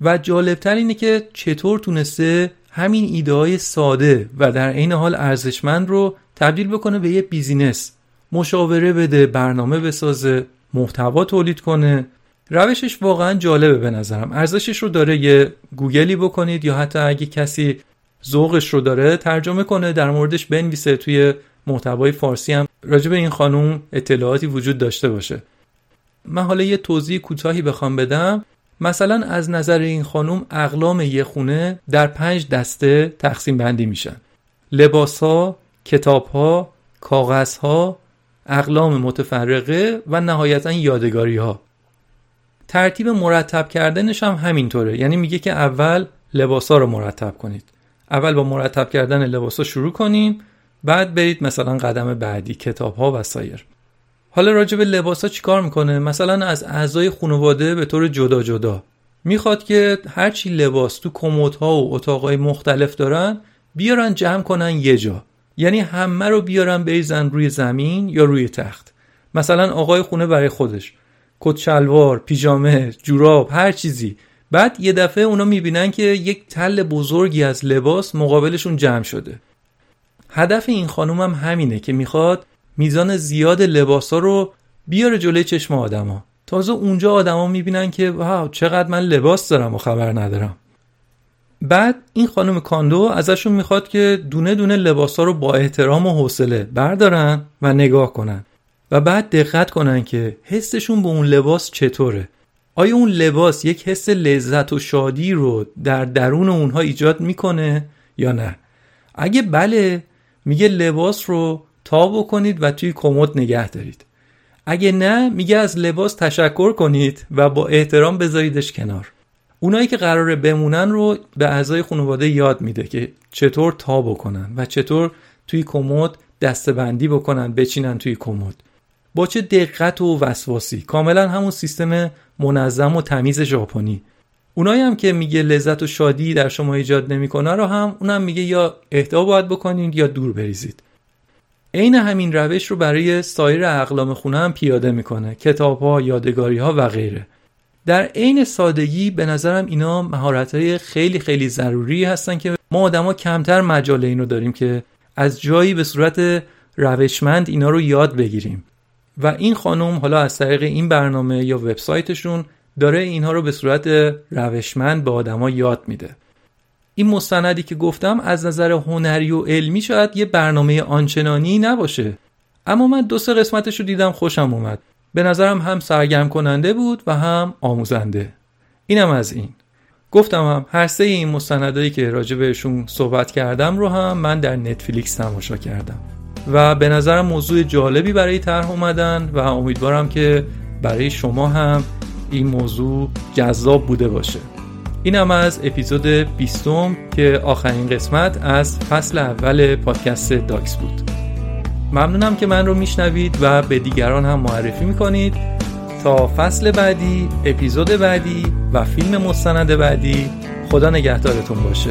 [SPEAKER 1] و جالبتر اینه که چطور تونسته همین ایده های ساده و در عین حال ارزشمند رو تبدیل بکنه به یه business مشاوره بده برنامه بسازه محتوا تولید کنه. روشش واقعا جالبه به نظرم. ارزشش رو داره یه گوگلی بکنید یا حتی اگه کسی ذوقش رو داره ترجمه کنه در موردش بنویسه توی محتوای فارسی هم راجع به این خانوم اطلاعاتی وجود داشته باشه. من حالا یه توضیح کوتاهی بخوام بدم. مثلا از نظر این خانم اقلام یه خونه در پنج دسته تقسیم بندی میشن. لباس ها، کتاب ها، کاغذ ها، اقلام متفرقه و نهایتا یادگاری ها ترتیب مرتب کردنش هم همینطوره. یعنی میگه که اول لباس ها رو مرتب کنید. اول با مرتب کردن لباس ها شروع کنیم بعد برید مثلا قدم بعدی کتاب ها و سایر. حالا راجع به لباس ها چیکار می‌کنه؟ مثلا از اعضای خانواده به طور جدا جدا. می‌خواد که هرچی لباس تو کموت ها و اتاقای مختلف دارن بیارن جمع کنن یه جا. یعنی همه رو بیارن بریزن روی زمین یا روی تخت. مثلا آقای خونه برای خودش. کت شلوار پیژامه جوراب هر چیزی. بعد یه دفعه اونا می‌بینن که یک تل بزرگی از لباس مقابلشون جمع شده. هدف این خانوم هم همینه که می‌خواد میزان زیاد لباسا رو بیاره جلوی چشم آدما. تازه اونجا آدما می‌بینن که واو چقدر من لباس دارم و خبر ندارم. بعد این خانم کاندو ازشون می‌خواد که دونه دونه لباسا رو با احترام و حوصله بردارن و نگاه کنن و بعد دقت کنن که حسشون به اون لباس چطوره. آیا اون لباس یک حس لذت و شادی رو در درون اونها ایجاد می‌کنه یا نه؟ اگه بله میگه لباس رو تا بکنید و توی کمد نگه دارید. اگه نه میگه از لباس تشکر کنید و با احترام بذاریدش کنار. اونایی که قراره بمونن رو به اعضای خانواده یاد میده که چطور تا بکنن و چطور توی کمد دستبندی بکنن بچینن توی کمد. با چه دقت و وسواسی. کاملا همون سیستم منظم و تمیز ژاپنی. اونایی هم که میگه لذت و شادی در شما ایجاد نمی‌کنه رو هم اونم میگه یا اهدا باید بکنید یا دور بریزید. عین همین روش رو برای سایر اقلام خونه هم پیاده می‌کنه. کتاب ها و غیره. در عین سادگی به نظرم اینا مهارت های خیلی خیلی ضروری هستن که ما آدما کمتر مجال اینو داریم که از جایی به صورت روشمند اینا رو یاد بگیریم. و این خانم حالا از طریق این برنامه یا وبسایتشون داره اینها رو به صورت روشمند به آدما یاد میده. این مستندی که گفتم از نظر هنری و علمی شاید یه برنامه آنچنانی نباشه. اما من دو سه قسمتش رو دیدم خوشم اومد. به نظرم هم سرگرم کننده بود و هم آموزنده. اینم از این. گفتم هم هر سه این مستندایی که راجع بهشون صحبت کردم رو هم من در نتفلیکس تماشا کردم. و به نظرم موضوع جالبی برای طرح اومدن و امیدوارم که برای شما هم این موضوع جذاب بوده باشه. اینم از اپیزود 20 که آخرین قسمت از فصل اول پادکست داکس بود. ممنونم که من رو میشنوید و به دیگران هم معرفی می‌کنید. تا فصل بعدی اپیزود بعدی و فیلم مستند بعدی خدا نگهدارتون باشه.